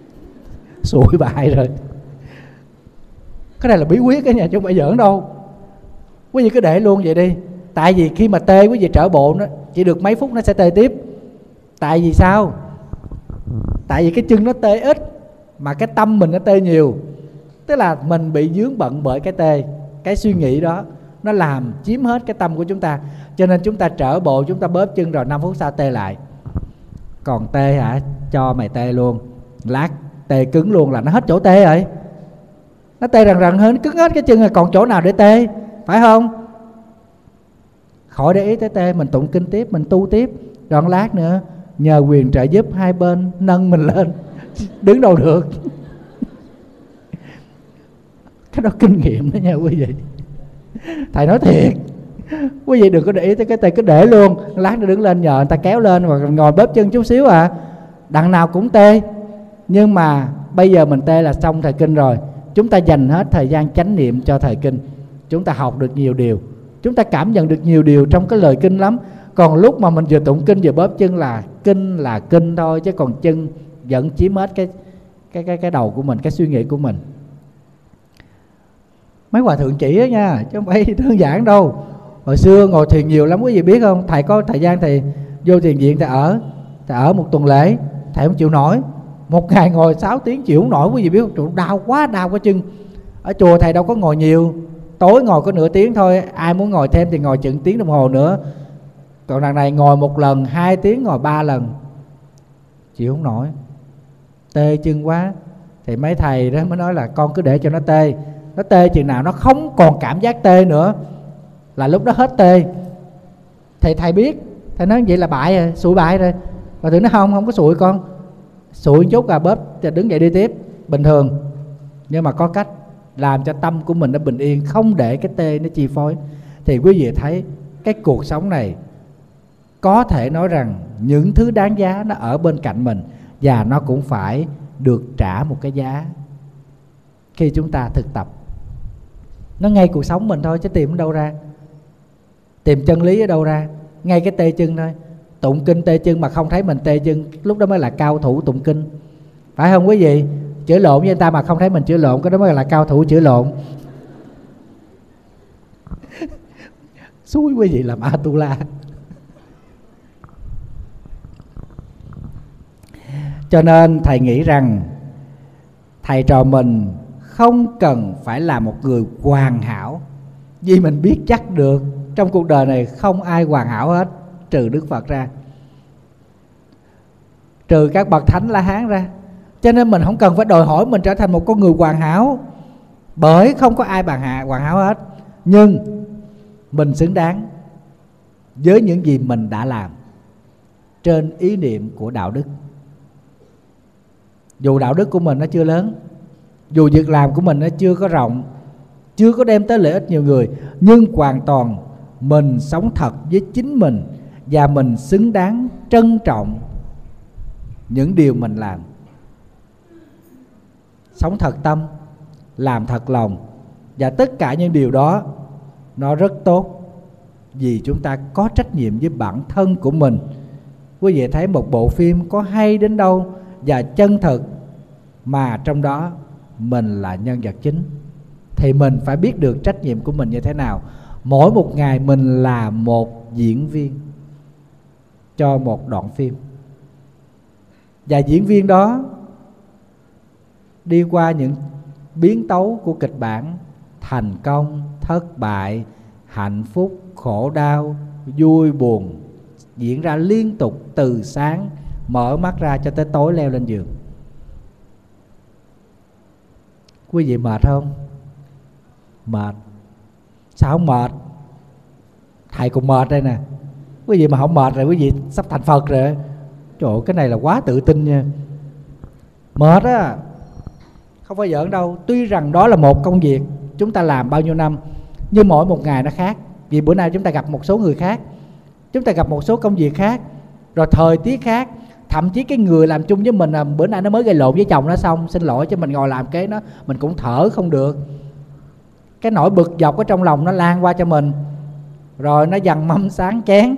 S1: Sụi bại rồi. Cái này là bí quyết cái nhà chứ không phải giỡn đâu. Quý vị cứ để luôn vậy đi. Tại vì khi mà tê, quý vị trở bộ nó chỉ được mấy phút nó sẽ tê tiếp tại vì sao? Tại vì cái chân nó tê ít, mà cái tâm mình nó tê nhiều. Tức là mình bị dướng bận bởi cái tê, cái suy nghĩ đó, nó làm chiếm hết cái tâm của chúng ta. Cho nên chúng ta trở bộ, chúng ta bóp chân rồi 5 phút sau tê lại. Còn tê hả? Cho mày tê luôn. Lát, tê cứng luôn là nó hết chỗ tê rồi. Nó tê rần rần hơn, cứng hết cái chân rồi, còn chỗ nào để tê? Phải không? Khỏi để ý tới tê, mình tụng kinh tiếp, mình tu tiếp. Đoạn lát nữa nhờ quyền trợ giúp hai bên nâng mình lên. Đứng đâu được. Cái đó kinh nghiệm đó nha quý vị. Thầy nói thiệt. Quý vị đừng có để ý tới cái tay cứ để luôn. Lát nữa đứng lên nhờ người ta kéo lên hoặc ngồi bóp chân chút xíu à. Đằng nào cũng tê. Nhưng mà bây giờ mình tê là xong thời kinh rồi. Chúng ta dành hết thời gian chánh niệm cho thời kinh. Chúng ta học được nhiều điều. Chúng ta cảm nhận được nhiều điều trong cái lời kinh lắm. Còn lúc mà mình vừa tụng kinh vừa bóp chân là kinh là kinh thôi, chứ còn chân vẫn chiếm hết cái cái cái cái đầu của mình, cái suy nghĩ của mình. Mấy hòa thượng chỉ đó nha, chứ không phải đơn giản đâu. Hồi xưa ngồi thiền nhiều lắm, quý vị biết không? Thầy có thời gian thì vô thiền viện, thầy ở thầy ở một tuần lễ, thầy không chịu nổi. Một ngày ngồi 6 tiếng chịu không nổi, quý vị biết không? Đau quá, đau cái chân ở chùa thầy đâu có ngồi nhiều, tối ngồi có nửa tiếng thôi, ai muốn ngồi thêm thì ngồi chừng tiếng đồng hồ nữa còn đằng này ngồi một lần, hai tiếng ngồi ba lần. Chịu không nổi. Tê chân quá. Thì mấy thầy đó mới nói là con cứ để cho nó tê. Nó tê chừng nào nó không còn cảm giác tê nữa. Là lúc đó hết tê. Thì thầy biết. Thầy nói vậy là bại rồi sụi bại rồi. Và tụi nó không không có sụi con. Sụi chút là bóp đứng dậy đi tiếp. Bình thường. Nhưng mà có cách làm cho tâm của mình nó bình yên, không để cái tê nó chi phối. Thì quý vị thấy cái cuộc sống này có thể nói rằng những thứ đáng giá nó ở bên cạnh mình và nó cũng phải được trả một cái giá khi chúng ta thực tập. Nó ngay cuộc sống mình thôi chứ tìm ở đâu ra? Tìm chân lý ở đâu ra? Ngay cái tê chân thôi. Tụng kinh tê chân mà không thấy mình tê chân, lúc đó mới là cao thủ tụng kinh. Phải không quý vị? Chữa lộn với người ta mà không thấy mình chữa lộn, cái đó mới là cao thủ chữa lộn. Suối quý vị làm atula cho nên thầy nghĩ rằng thầy trò mình không cần phải là một người hoàn hảo. Vì mình biết chắc được trong cuộc đời này không ai hoàn hảo hết, trừ đức phật ra. Trừ các bậc thánh la hán ra. Cho nên mình không cần phải đòi hỏi mình trở thành một con người hoàn hảo, bởi không có ai bàn hạ, hoàn hảo hết. Nhưng mình xứng đáng với những gì mình đã làm trên ý niệm của đạo đức dù đạo đức của mình nó chưa lớn, dù việc làm của mình nó chưa có rộng, chưa có đem tới lợi ích nhiều người, nhưng hoàn toàn mình sống thật với chính mình và mình xứng đáng, trân trọng những điều mình làm. Sống thật tâm, làm thật lòng và tất cả những điều đó nó rất tốt vì chúng ta có trách nhiệm với bản thân của mình. Quý vị thấy một bộ phim có hay đến đâu và chân thực mà trong đó, mình là nhân vật chính. Thì mình phải biết được trách nhiệm của mình như thế nào. Mỗi một ngày mình là một diễn viên cho một đoạn phim. Và diễn viên đó đi qua những biến tấu của kịch bản thành công, thất bại, hạnh phúc, khổ đau, vui buồn diễn ra liên tục từ sáng, mở mắt ra cho tới tối leo lên giường. Quý vị mệt không? Mệt. Sao không mệt? Thầy cũng mệt đây nè. Quý vị mà không mệt rồi quý vị sắp thành phật rồi. Trời ơi, cái này là quá tự tin nha. Mệt á. Không phải giỡn đâu. Tuy rằng đó là một công việc chúng ta làm bao nhiêu năm nhưng mỗi một ngày nó khác. Vì bữa nay chúng ta gặp một số người khác chúng ta gặp một số công việc khác rồi thời tiết khác thậm chí cái người làm chung với mình là bữa nay nó mới gây lộn với chồng nó xong, xin lỗi cho mình ngồi làm cái nó, mình cũng thở không được. Cái nỗi bực dọc ở trong lòng nó lan qua cho mình. Rồi nó dằn mâm sáng chén,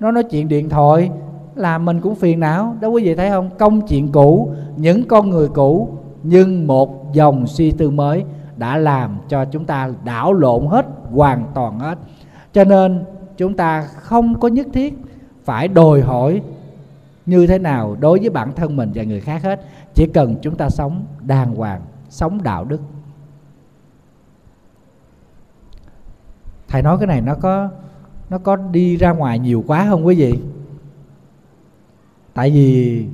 S1: nó nói chuyện điện thoại, làm mình cũng phiền não. Đó quý vị thấy không? Công chuyện cũ, những con người cũ, nhưng một dòng suy tư mới đã làm cho chúng ta đảo lộn hết, hoàn toàn hết. Cho nên chúng ta không có nhất thiết phải đòi hỏi như thế nào đối với bản thân mình và người khác hết? Chỉ cần chúng ta sống đàng hoàng, sống đạo đức. Thầy nói cái này nó có nó có đi ra ngoài nhiều quá không quý vị? Tại vì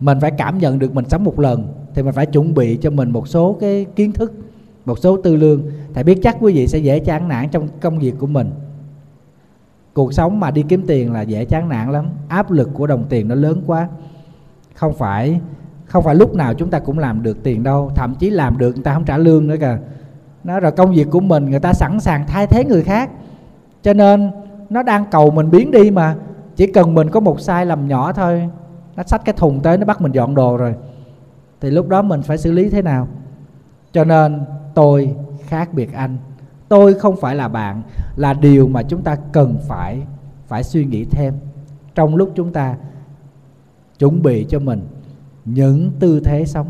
S1: mình phải cảm nhận được mình sống một lần thì mình phải chuẩn bị cho mình một số cái kiến thức, một số tư lương. Thầy biết chắc quý vị sẽ dễ chán nản trong công việc của mình cuộc sống mà đi kiếm tiền là dễ chán nản lắm. Áp lực của đồng tiền nó lớn quá. Không phải không phải lúc nào chúng ta cũng làm được tiền đâu. Thậm chí làm được người ta không trả lương nữa kìa. Nó rồi công việc của mình người ta sẵn sàng thay thế người khác. Cho nên, nó đang cầu mình biến đi mà. Chỉ cần mình có một sai lầm nhỏ thôi, nó xách cái thùng tới nó bắt mình dọn đồ rồi. Thì lúc đó mình phải xử lý thế nào? Cho nên, tôi khác biệt anh tôi không phải là bạn là điều mà chúng ta cần phải phải suy nghĩ thêm. Trong lúc chúng ta chuẩn bị cho mình những tư thế sống,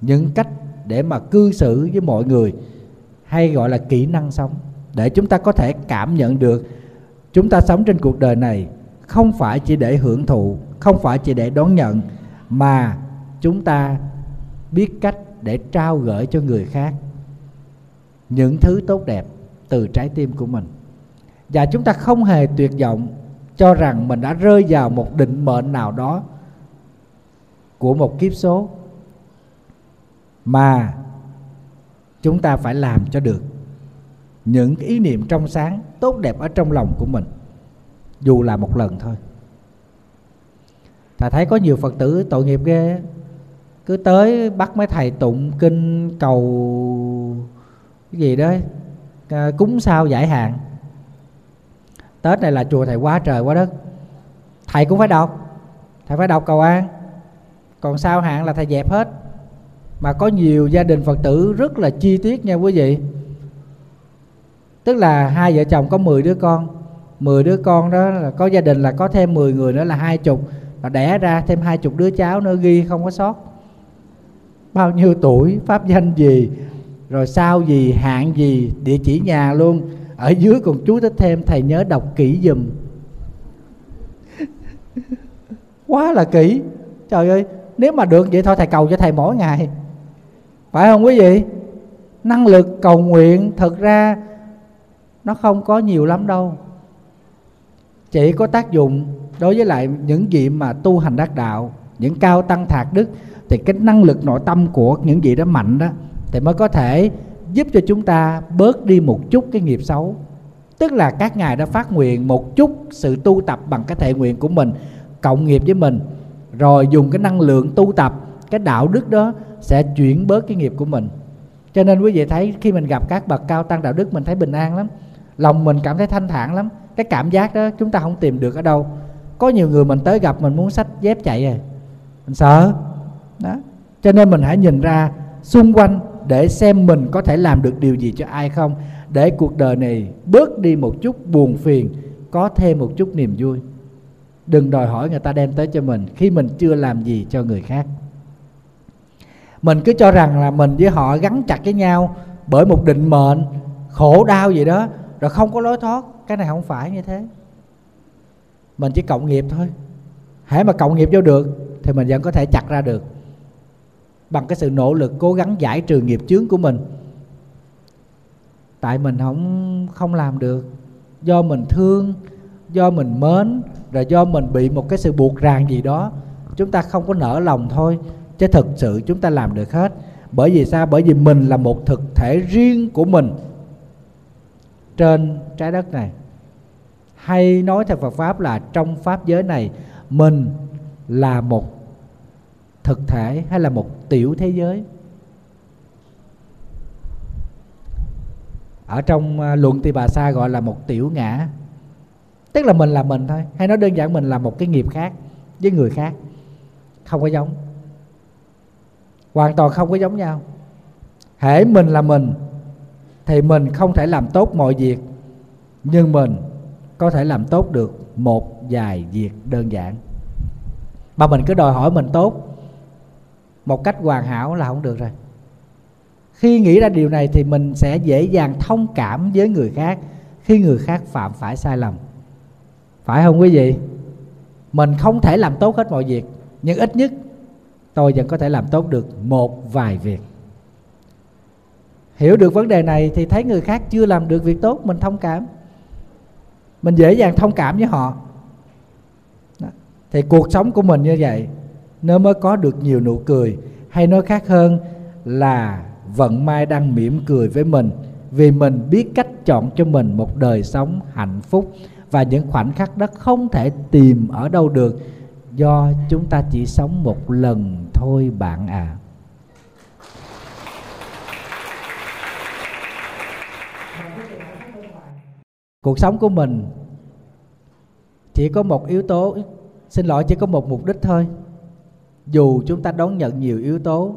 S1: những cách để mà cư xử với mọi người, hay gọi là kỹ năng sống, để chúng ta có thể cảm nhận được chúng ta sống trên cuộc đời này không phải chỉ để hưởng thụ, không phải chỉ để đón nhận, mà chúng ta biết cách để trao gửi cho người khác những thứ tốt đẹp từ trái tim của mình. Và chúng ta không hề tuyệt vọng cho rằng mình đã rơi vào một định mệnh nào đó của một kiếp số mà chúng ta phải làm cho được những ý niệm trong sáng tốt đẹp ở trong lòng của mình, dù là một lần thôi. Thầy thấy có nhiều phật tử tội nghiệp ghê cứ tới bắt mấy thầy tụng kinh cầu cái gì đó à, cúng sao giải hạn. Tết này là chùa thầy quá trời quá đất. Thầy cũng phải đọc thầy phải đọc cầu an. Còn sao hạn là thầy dẹp hết. Mà có nhiều gia đình phật tử rất là chi tiết nha quý vị. Tức là hai vợ chồng có 10 đứa con. 10 đứa con đó là có gia đình là có thêm 10 người nữa là hai chục. Là đẻ ra thêm hai chục đứa cháu nữa ghi không có sót. Bao nhiêu tuổi pháp danh gì rồi sao gì, hạn gì, địa chỉ nhà luôn. Ở dưới còn chú thích thêm, thầy nhớ đọc kỹ dùm quá là kỹ. Trời ơi, nếu mà được vậy thôi thầy cầu cho thầy mỗi ngày. Phải không quý vị? Năng lực cầu nguyện thực ra nó không có nhiều lắm đâu. Chỉ có tác dụng đối với lại những vị mà tu hành đắc đạo, những cao tăng thạc đức, thì cái năng lực nội tâm của những vị đó mạnh đó thì mới có thể giúp cho chúng ta bớt đi một chút cái nghiệp xấu. Tức là các ngài đã phát nguyện một chút sự tu tập bằng cái thể nguyện của mình, cộng nghiệp với mình, rồi dùng cái năng lượng tu tập, cái đạo đức đó sẽ chuyển bớt cái nghiệp của mình. Cho nên quý vị thấy khi mình gặp các bậc cao tăng đạo đức, mình thấy bình an lắm, lòng mình cảm thấy thanh thản lắm. Cái cảm giác đó chúng ta không tìm được ở đâu. Có nhiều người mình tới gặp mình muốn sách dép chạy rồi mình sợ. Đó. Cho nên mình hãy nhìn ra xung quanh để xem mình có thể làm được điều gì cho ai không. Để cuộc đời này bớt đi một chút buồn phiền, có thêm một chút niềm vui. Đừng đòi hỏi người ta đem tới cho mình khi mình chưa làm gì cho người khác. Mình cứ cho rằng là mình với họ gắn chặt với nhau bởi một định mệnh, khổ đau gì đó, rồi không có lối thoát. Cái này không phải như thế. Mình chỉ cộng nghiệp thôi. Hãy mà cộng nghiệp vô được thì mình vẫn có thể chặt ra được bằng cái sự nỗ lực cố gắng giải trừ nghiệp chướng của mình. Tại mình không không làm được. Do mình thương, do mình mến, rồi do mình bị một cái sự buộc ràng gì đó, chúng ta không có nở lòng thôi, chứ thực sự chúng ta làm được hết. Bởi vì sao? Bởi vì mình là một thực thể riêng của mình trên trái đất này. Hay nói theo Phật pháp là trong pháp giới này, mình là một thực thể hay là một tiểu thế giới? Ở trong à, luận tỳ bà sa gọi là một tiểu ngã. Tức là mình là mình thôi, hay nói đơn giản mình là một cái nghiệp khác với người khác. Không có giống. Hoàn toàn không có giống nhau. Hễ mình là mình, thì mình không thể làm tốt mọi việc, nhưng mình có thể làm tốt được một vài việc đơn giản. Mà mình cứ đòi hỏi mình tốt một cách hoàn hảo là không được rồi. Khi nghĩ ra điều này thì mình sẽ dễ dàng thông cảm với người khác khi người khác phạm phải sai lầm. Phải không quý vị? Mình không thể làm tốt hết mọi việc, nhưng ít nhất tôi vẫn có thể làm tốt được một vài việc. Hiểu được vấn đề này thì thấy người khác chưa làm được việc tốt, mình thông cảm. Mình dễ dàng thông cảm với họ. Đó. thì cuộc sống của mình như vậy nó mới có được nhiều nụ cười. Hay nói khác hơn là vận may đang mỉm cười với mình, vì mình biết cách chọn cho mình một đời sống hạnh phúc. Và những khoảnh khắc đó không thể tìm ở đâu được. Do chúng ta chỉ sống một lần thôi bạn à cuộc sống của mình chỉ có một yếu tố, xin lỗi, chỉ có một mục đích thôi dù chúng ta đón nhận nhiều yếu tố,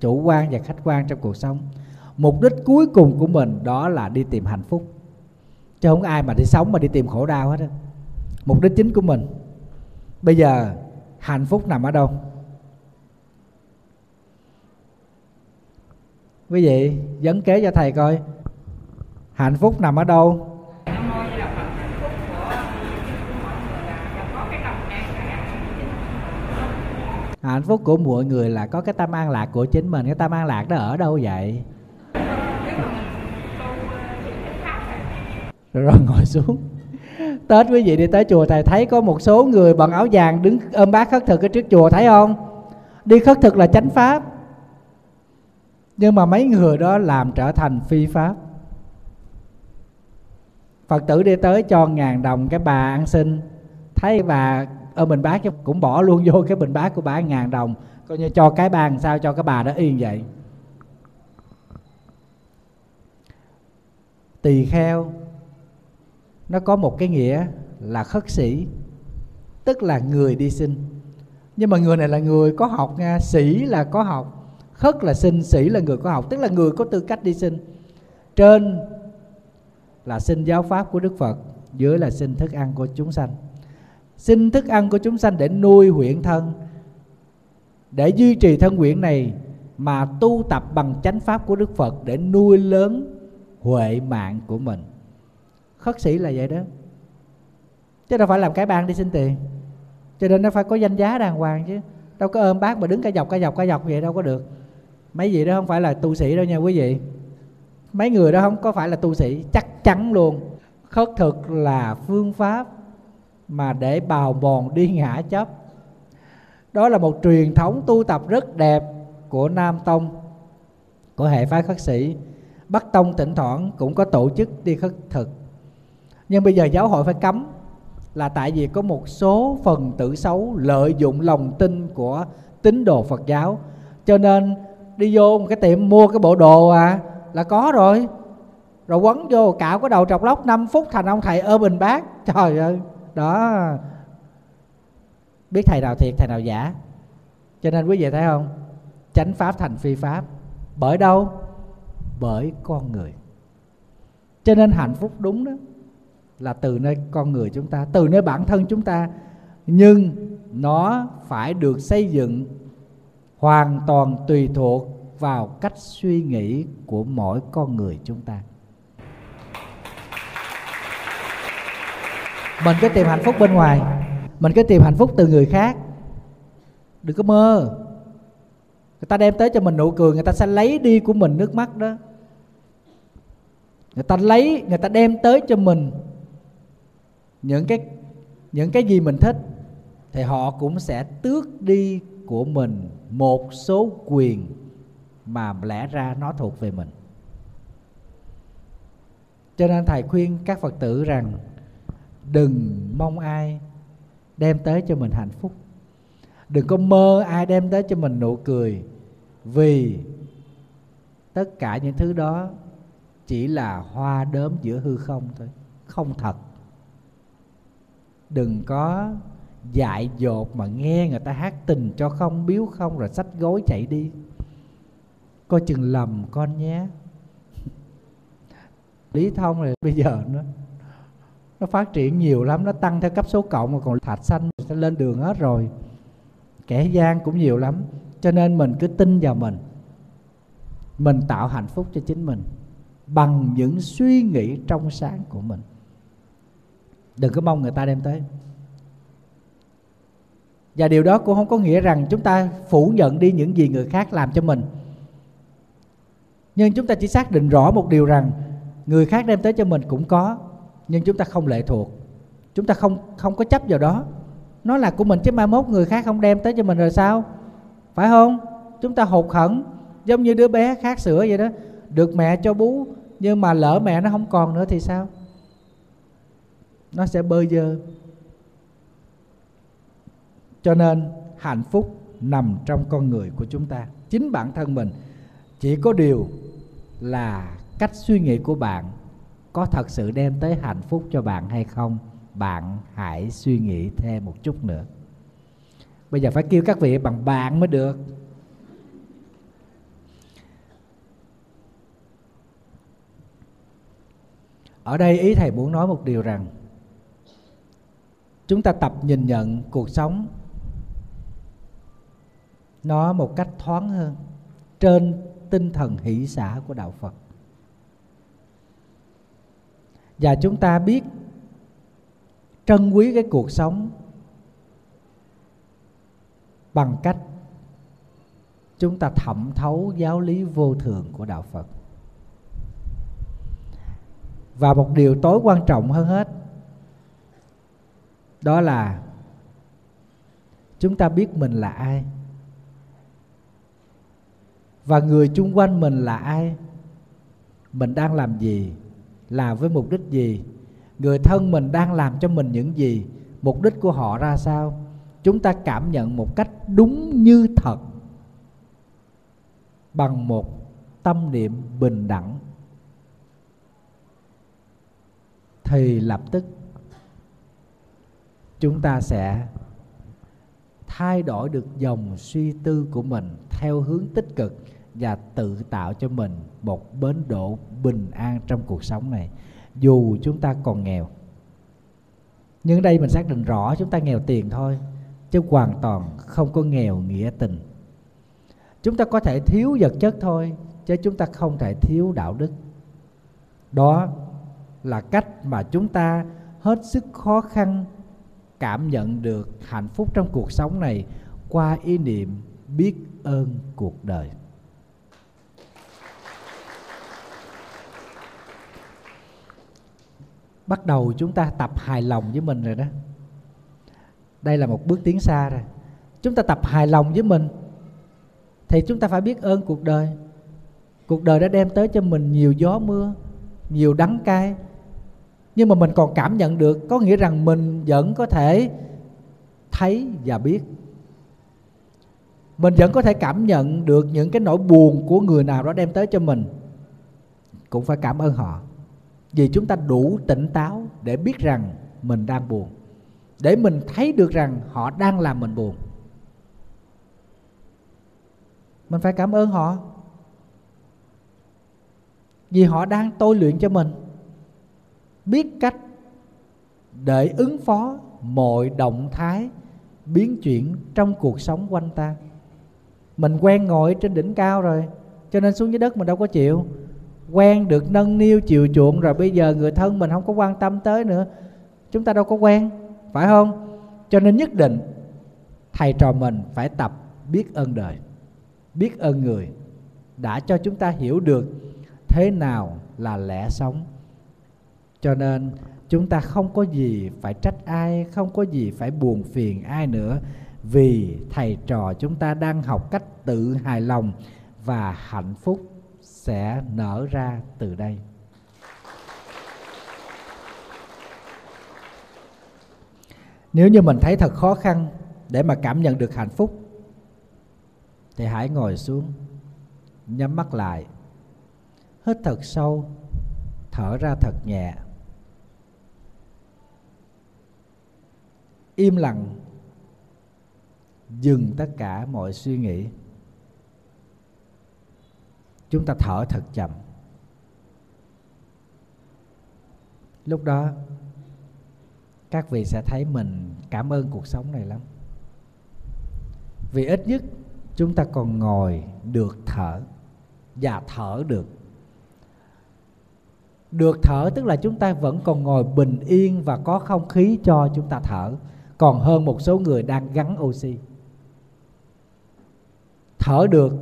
S1: chủ quan và khách quan trong cuộc sống, mục đích cuối cùng của mình đó là đi tìm hạnh phúc. Chứ không ai mà đi sống mà đi tìm khổ đau hết á. Mục đích chính của mình. Bây giờ, hạnh phúc nằm ở đâu? Quý vị dẫn kế cho thầy coi. Hạnh phúc nằm ở đâu? Hạnh phúc của mọi người là có cái tâm an lạc của chính mình. Cái tâm an lạc đó ở đâu vậy? Rồi, ngồi xuống. Tết quý vị đi tới chùa thầy thấy có một số người bằng áo vàng đứng ôm bát khất thực ở trước chùa thấy không? Đi khất thực là chánh pháp. Nhưng mà mấy người đó làm trở thành phi pháp. Phật tử đi tới cho ngàn đồng cái bà ăn xin. Thấy bà ở bình bát cũng bỏ luôn vô cái bình bát của bà ngàn đồng. Coi như cho cái bàn sao cho cái bà đó yên vậy. Tỳ kheo, nó có một cái nghĩa là khất sĩ, tức là người đi sinh. Nhưng mà người này là người có học nha, sĩ là có học, khất là sinh, sĩ là người có học, tức là người có tư cách đi sinh. Trên là xin giáo pháp của đức phật, dưới là xin thức ăn của chúng sanh xin thức ăn của chúng sanh để nuôi huyện thân. Để duy trì thân huyện này mà tu tập bằng chánh pháp của đức phật để nuôi lớn huệ mạng của mình. Khất sĩ là vậy đó. Chứ đâu phải làm cái ban đi xin tiền. Cho nên nó phải có danh giá đàng hoàng chứ. Đâu có ôm bác mà đứng cả dọc cả dọc cả dọc vậy đâu có được. Mấy vị đó không phải là tu sĩ đâu nha quý vị. Mấy người đó không có phải là tu sĩ, chắc chắn luôn. Khất thực là phương pháp mà để bào mòn đi ngã chấp. Đó là một truyền thống tu tập rất đẹp của nam tông, của hệ phái khất sĩ. Bắc tông thỉnh thoảng cũng có tổ chức đi khất thực. Nhưng bây giờ giáo hội phải cấm là tại vì có một số phần tử xấu lợi dụng lòng tin của tín đồ Phật giáo. Cho nên đi vô một cái tiệm mua cái bộ đồ à là có rồi. Rồi quấn vô, cạo cái đầu trọc lóc 5 phút, thành ông thầy ơ bình bát trời ơi! Đó. Biết thầy nào thiệt, thầy nào giả. Cho nên quý vị thấy không? Chánh pháp thành phi pháp. Bởi đâu? Bởi con người. Cho nên hạnh phúc đúng đó, là từ nơi con người chúng ta, từ nơi bản thân chúng ta. Nhưng nó phải được xây dựng hoàn toàn tùy thuộc vào cách suy nghĩ của mỗi con người chúng ta. Mình cứ tìm hạnh phúc bên ngoài. Mình cứ tìm hạnh phúc từ người khác. Đừng có mơ. Người ta đem tới cho mình nụ cười, người ta sẽ lấy đi của mình nước mắt đó. Người ta lấy, người ta đem tới cho mình những cái những cái gì mình thích, thì họ cũng sẽ tước đi của mình một số quyền mà lẽ ra nó thuộc về mình. Cho nên thầy khuyên các phật tử rằng đừng mong ai đem tới cho mình hạnh phúc. Đừng có mơ ai đem tới cho mình nụ cười, vì tất cả những thứ đó chỉ là hoa đốm giữa hư không thôi, không thật. Đừng có dại dột mà nghe người ta hát tình cho không biếu không rồi sách gối chạy đi. Coi chừng lầm con nhé. Lý thông này bây giờ nó nó phát triển nhiều lắm, nó tăng theo cấp số cộng mà còn thạch xanh sẽ lên đường hết rồi. Kẻ gian cũng nhiều lắm, cho nên mình cứ tin vào mình. Mình tạo hạnh phúc cho chính mình bằng những suy nghĩ trong sáng của mình. Đừng có mong người ta đem tới. Và điều đó cũng không có nghĩa rằng chúng ta phủ nhận đi những gì người khác làm cho mình. Nhưng chúng ta chỉ xác định rõ một điều rằng người khác đem tới cho mình cũng có nhưng chúng ta không lệ thuộc. Chúng ta không không có chấp vào đó. Nó là của mình chứ mai mốt người khác không đem tới cho mình rồi sao? Phải không? Chúng ta hụt hẫng, giống như đứa bé khát sữa vậy đó. Được mẹ cho bú, nhưng mà lỡ mẹ nó không còn nữa thì sao? Nó sẽ bơ dơ. cho nên, hạnh phúc nằm trong con người của chúng ta, chính bản thân mình. Chỉ có điều là cách suy nghĩ của bạn có thật sự đem tới hạnh phúc cho bạn hay không? Bạn hãy suy nghĩ thêm một chút nữa. Bây giờ phải kêu các vị bằng bạn mới được. Ở đây ý thầy muốn nói một điều rằng, chúng ta tập nhìn nhận cuộc sống nó một cách thoáng hơn trên tinh thần hỷ xã của đạo phật và chúng ta biết trân quý cái cuộc sống bằng cách chúng ta thẩm thấu giáo lý vô thường của đạo phật. Và một điều tối quan trọng hơn hết, đó là chúng ta biết mình là ai. Và người chung quanh mình là ai, mình đang làm gì làm với mục đích gì? Người thân mình đang làm cho mình những gì? Mục đích của họ ra sao? Chúng ta cảm nhận một cách đúng như thật. Bằng một tâm niệm bình đẳng. Thì lập tức, chúng ta sẽ thay đổi được dòng suy tư của mình theo hướng tích cực và tự tạo cho mình một bến đỗ bình an trong cuộc sống này, dù chúng ta còn nghèo. Nhưng đây mình xác định rõ chúng ta nghèo tiền thôi, chứ hoàn toàn không có nghèo nghĩa tình. Chúng ta có thể thiếu vật chất thôi, chứ chúng ta không thể thiếu đạo đức. Đó là cách mà chúng ta hết sức khó khăn cảm nhận được hạnh phúc trong cuộc sống này qua ý niệm biết ơn cuộc đời. Bắt đầu chúng ta tập hài lòng với mình rồi đó. Đây là một bước tiến xa rồi. Chúng ta tập hài lòng với mình thì chúng ta phải biết ơn cuộc đời. Cuộc đời đã đem tới cho mình nhiều gió mưa, nhiều đắng cay. Nhưng mà mình còn cảm nhận được, có nghĩa rằng mình vẫn có thể thấy và biết. Mình vẫn có thể cảm nhận được những cái nỗi buồn của người nào đó đem tới cho mình. Cũng phải cảm ơn họ vì chúng ta đủ tỉnh táo để biết rằng mình đang buồn, để mình thấy được rằng họ đang làm mình buồn. Mình phải cảm ơn họ vì họ đang tôi luyện cho mình, biết cách để ứng phó mọi động thái, biến chuyển trong cuộc sống quanh ta. Mình quen ngồi trên đỉnh cao rồi, cho nên xuống dưới đất mình đâu có chịu quen, được nâng niu, chiều chuộng, rồi bây giờ người thân mình không có quan tâm tới nữa. Chúng ta đâu có quen, phải không? Cho nên nhất định, thầy trò mình phải tập biết ơn đời, biết ơn người đã cho chúng ta hiểu được thế nào là lẽ sống. Cho nên chúng ta không có gì phải trách ai, không có gì phải buồn phiền ai nữa. Vì thầy trò chúng ta đang học cách tự hài lòng và hạnh phúc sẽ nở ra từ đây. Nếu như mình thấy thật khó khăn để mà cảm nhận được hạnh phúc, thì hãy ngồi xuống, nhắm mắt lại. Hít thật sâu, thở ra thật nhẹ. Im lặng, dừng tất cả mọi suy nghĩ chúng ta thở thật chậm. Lúc đó, các vị sẽ thấy mình cảm ơn cuộc sống này lắm. Vì ít nhất, chúng ta còn ngồi được thở và thở được. Được thở tức là chúng ta vẫn còn ngồi bình yên và có không khí cho chúng ta thở. Còn hơn một số người đang gắn oxy. Thở được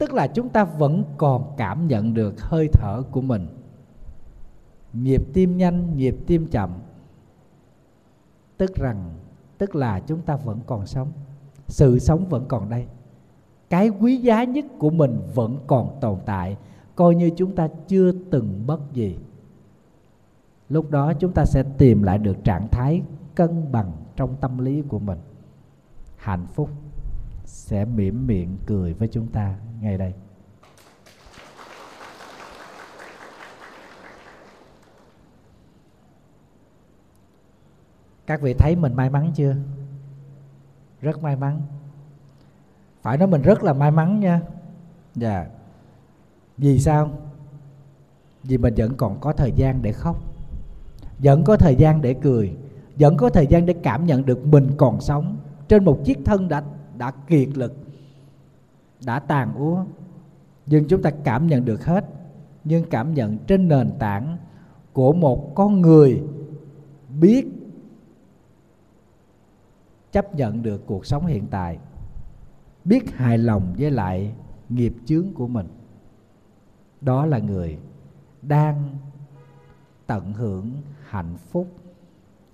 S1: tức là chúng ta vẫn còn cảm nhận được hơi thở của mình. Nhịp tim nhanh, nhịp tim chậm. Tức rằng, tức là chúng ta vẫn còn sống. Sự sống vẫn còn đây. Cái quý giá nhất của mình vẫn còn tồn tại, coi như chúng ta chưa từng mất gì. Lúc đó chúng ta sẽ tìm lại được trạng thái cân bằng trong tâm lý của mình. Hạnh phúc sẽ mỉm miệng cười với chúng ta. Ngay đây. Các vị thấy mình may mắn chưa? Rất may mắn. Phải nói mình rất là may mắn nha. Dạ. Vì sao? Vì mình vẫn còn có thời gian để khóc. Vẫn có thời gian để cười. Vẫn có thời gian để cảm nhận được mình còn sống. Trên một chiếc thân đã đã kiệt lực, đã tàn úa. Nhưng chúng ta cảm nhận được hết. Nhưng cảm nhận trên nền tảng của một con người biết chấp nhận được cuộc sống hiện tại, biết hài lòng với lại nghiệp chướng của mình. Đó là người đang tận hưởng hạnh phúc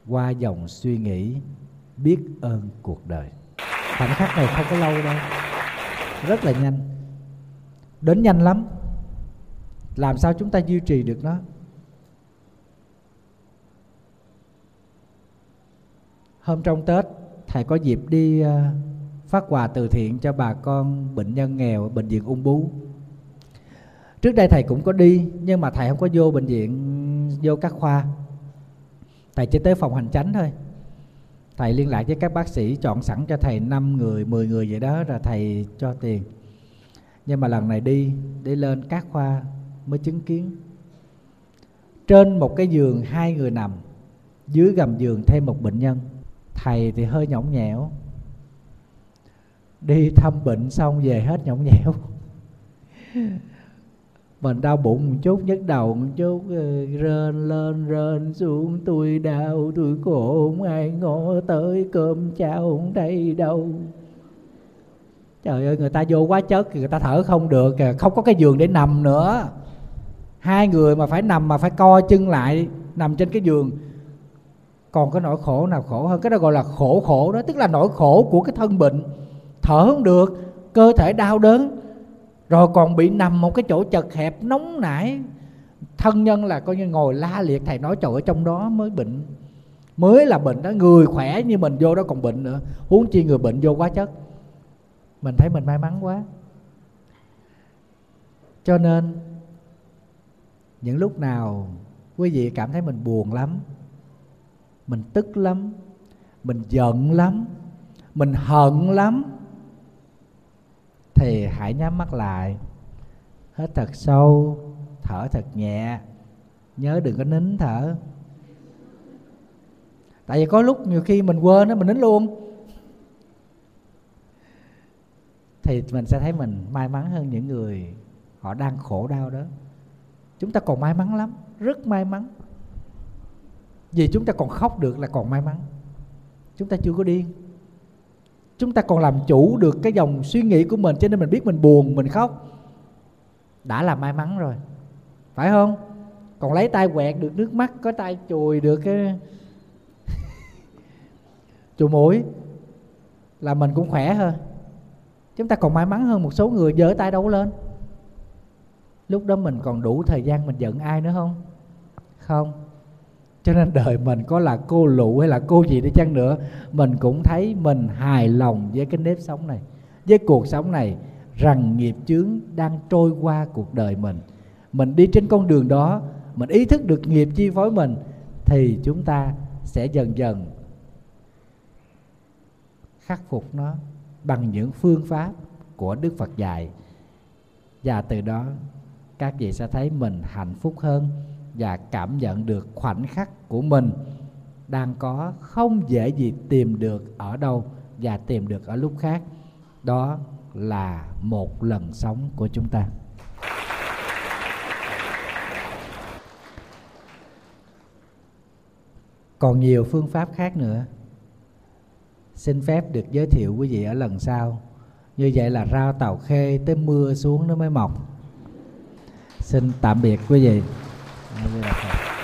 S1: qua dòng suy nghĩ biết ơn cuộc đời khoảnh khắc này không có lâu đâu. Rất là nhanh. Đến nhanh lắm. Làm sao chúng ta duy trì được nó? Hôm trong tết, thầy có dịp đi ờ, phát quà từ thiện cho bà con bệnh nhân nghèo ở bệnh viện ung bú. Trước đây thầy cũng có đi, nhưng mà thầy không có vô bệnh viện, vô các khoa. Thầy chỉ tới phòng hành chánh thôi thầy liên lạc với các bác sĩ chọn sẵn cho thầy 5 người 10 người vậy đó rồi thầy cho tiền. Nhưng mà lần này đi đi lên các khoa mới chứng kiến. Trên một cái giường hai người nằm, dưới gầm giường thêm một bệnh nhân. Thầy thì hơi nhõng nhẽo. Đi thăm bệnh xong về hết nhõng nhẽo mình đau bụng một chút, nhức đầu một chút ờ, rên lên, rên xuống. Tôi đau, tôi khổ không ai ngó tới cơm cháo không đây đâu. Trời ơi, người ta vô quá chất người ta thở không được không có cái giường để nằm nữa. Hai người mà phải nằm mà phải co chân lại, nằm trên cái giường. Còn cái nỗi khổ nào khổ hơn? Cái đó gọi là khổ khổ đó, tức là nỗi khổ của cái thân bệnh. Thở không được, cơ thể đau đớn rồi còn bị nằm một cái chỗ chật hẹp nóng nảy. Thân nhân là coi như ngồi la liệt, thầy nói trời ở trong đó mới bệnh. Mới là bệnh đó, người khỏe như mình vô đó còn bệnh nữa. Huống chi người bệnh vô quá chất. Mình thấy mình may mắn quá. Cho nên, những lúc nào quý vị cảm thấy mình buồn lắm, mình tức lắm, mình giận lắm, mình hận lắm thì hãy nhắm mắt lại. Hít thật sâu, thở thật nhẹ. Nhớ đừng có nín thở. Tại vì có lúc nhiều khi mình quên đó mình nín luôn. Thì mình sẽ thấy mình may mắn hơn những người họ đang khổ đau đó. Chúng ta còn may mắn lắm, rất may mắn. Vì chúng ta còn khóc được là còn may mắn. Chúng ta chưa có điên chúng ta còn làm chủ được cái dòng suy nghĩ của mình, cho nên mình biết mình buồn, mình khóc. Đã là may mắn rồi. Phải không? Còn lấy tay quẹt được nước mắt, có tay chùi được cái chùi mũi, là mình cũng khỏe hơn. Chúng ta còn may mắn hơn một số người, giơ tay đâu lên. Lúc đó mình còn đủ thời gian mình giận ai nữa không? Không cho nên đời mình có là cô lụ hay là cô gì đi chăng nữa, mình cũng thấy mình hài lòng với cái nếp sống này, với cuộc sống này rằng nghiệp chướng đang trôi qua cuộc đời mình. Mình đi trên con đường đó, mình ý thức được nghiệp chi phối mình, thì chúng ta sẽ dần dần khắc phục nó bằng những phương pháp của Đức Phật dạy. Và từ đó, các vị sẽ thấy mình hạnh phúc hơn và cảm nhận được khoảnh khắc của mình đang có không dễ gì tìm được ở đâu và tìm được ở lúc khác. Đó là một lần sống của chúng ta. Còn nhiều phương pháp khác nữa. Xin phép được giới thiệu quý vị ở lần sau. Như vậy là rau tàu khê tới mưa xuống nó mới mọc. Xin tạm biệt quý vị. নজর রাখা